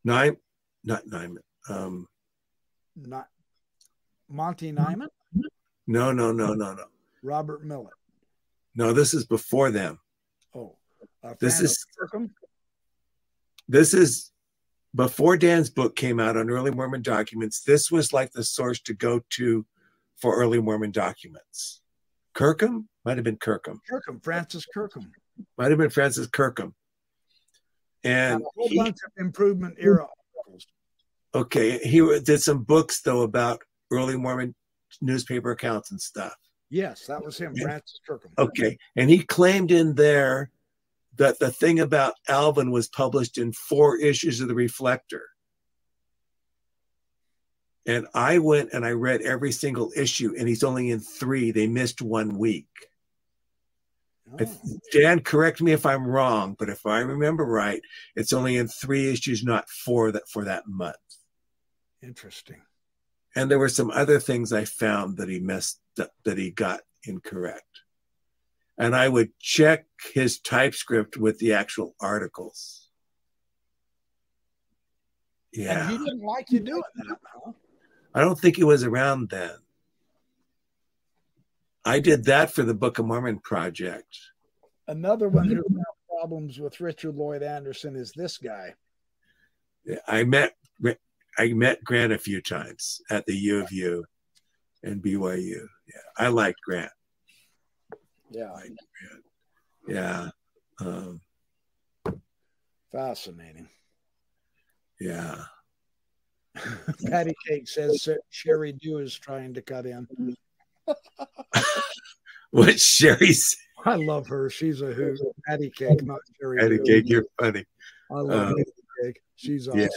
Nine, not Nyman. Um, not Monty Nyman? No, no, no, no, no. Robert Millet. No, this is before them. This is Kirkham? this is before Dan's book came out on early Mormon documents. This was like the source to go to for early Mormon documents. Kirkham might have been Kirkham. Kirkham, Francis Kirkham. Might have been Francis Kirkham. And a whole he, bunch of improvement era articles. Okay, he did some books though about early Mormon newspaper accounts and stuff. Yes, that was him, Francis Kirkham. Okay. And he claimed in there that the thing about Alvin was published in four issues of the Reflector. And I went and I read every single issue, and he's only in three. They missed one week. Oh. Dan, correct me if I'm wrong, but if I remember right, it's only in three issues, not four that for that month. Interesting and there were some other things I found that he messed up, that he got incorrect. And I would check his typescript with the actual articles. Yeah. And he didn't like you doing that, huh? I don't think he was around then. I did that for the Book of Mormon project. Another one who had problems with Richard Lloyd Anderson is this guy. I met I met Grant a few times at the U of U and BYU. Yeah, I liked Grant. Yeah. Yeah. Um, Fascinating. Yeah. *laughs* Patty Cake says Sheri Dew is trying to cut in. *laughs* what Sherry's? I love her. She's a who. Patty Cake, not Sheri. Patty Cake, you're funny. I love um, Patty Cake. She's awesome. Yeah.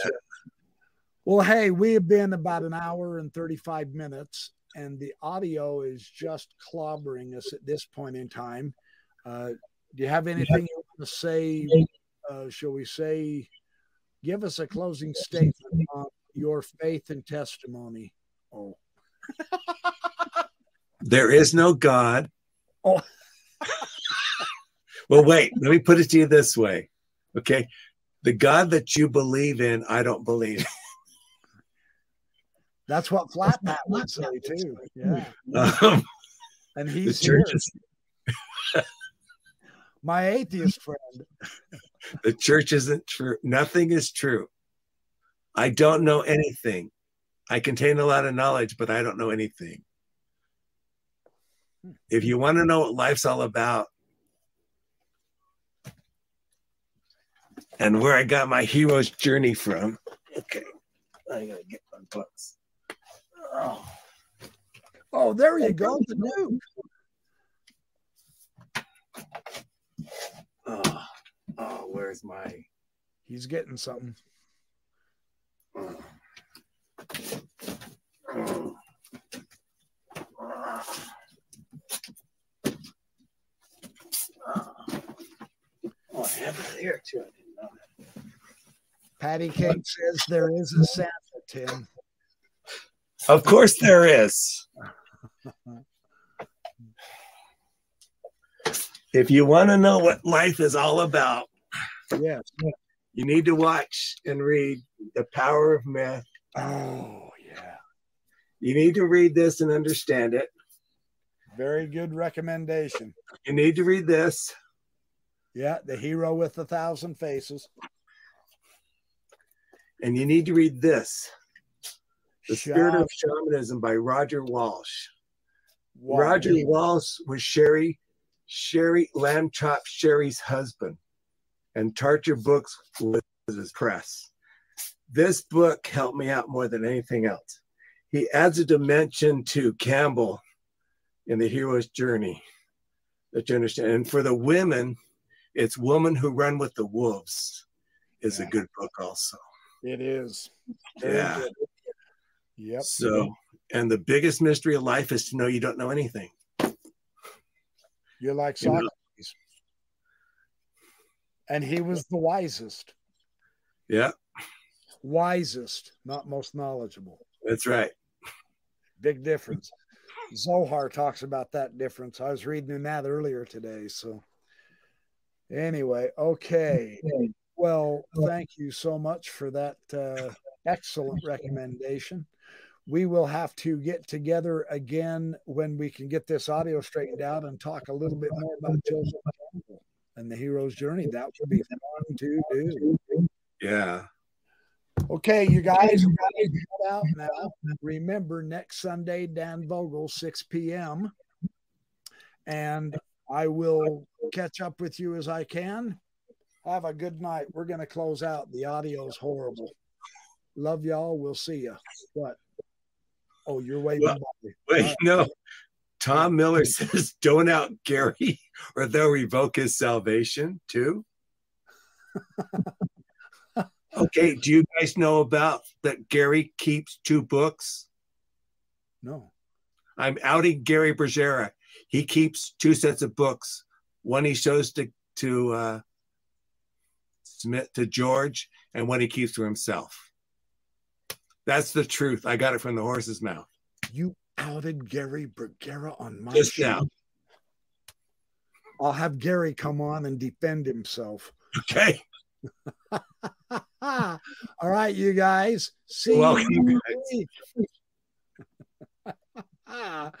Well, hey, we have been about an hour and 35 minutes, and the audio is just clobbering us at this point in time. Uh, do you have anything you want to say? Uh, shall we say, give us a closing statement on your faith and testimony. Oh. *laughs* there is no God. *laughs* Oh. well, wait, let me put it to you this way. Okay. The God that you believe in, I don't believe. That's what Flatbat would say too. Yeah. Um, and he's the church is *laughs* my atheist friend. *laughs* the church isn't true. Nothing is true. I don't know anything. I contain a lot of knowledge, but I don't know anything. If you want to know what life's all about and where I got my hero's journey from, okay, I gotta get my books. Oh, oh there you go, the nuke. Oh, oh, where's my? He's getting something. Oh. Oh. Oh, I have it there too. I didn't know that. Patty Cake says there is a Santa, Tim. Of course there is. if you want to know what life is all about, yes, you need to watch and read The Power of Myth. Oh, yeah. You need to read this and understand it. Very good recommendation. You need to read this. Yeah, The Hero with a Thousand Faces. And you need to read this The Spirit of Shamanism by Roger Walsh. Wow. Roger Walsh was Sherry, Sherry Lamb Chop Sherry's husband, and Tarcher Books was his press. This book helped me out more than anything else. He adds a dimension to Campbell in the hero's journey that you understand. And for the women, it's Woman Who Run with the Wolves is yeah. a good book also. It is. Very yeah. Good. Yep. So, and the biggest mystery of life is to know you don't know anything. You're like Socrates. You know? And he was the wisest. Yeah. Wisest, not most knowledgeable. That's right. Big difference. Zohar talks about that difference. I was reading in that earlier today. So, anyway, okay. Well, thank you so much for that uh, excellent recommendation. We will have to get together again when we can get this audio straightened out and talk a little bit more about Joseph and the hero's journey. That would be fun to do. Yeah. Okay, you guys, out now. Remember, next Sunday, Dan Vogel, 6 p.m. And I will catch up with you as I can. Have a good night. We're going to close out. The audio is horrible. Love y'all. We'll see you. What? Oh, you're waving. Well, wait, right. no. Tom Miller *laughs* says, "Don't out Gary, or they'll revoke his salvation too." *laughs* okay, do you guys know about that? Gary keeps two books. No, I'm outing Gary Bergera. He keeps two sets of books. One he shows to to uh, Smith to George, and one he keeps for himself. That's the truth. I got it from the horse's mouth. You outed Gary Bergera on my Just show. Now. I'll have Gary come on and defend himself. Okay. *laughs* All right, you guys. See Welcome, you. *laughs*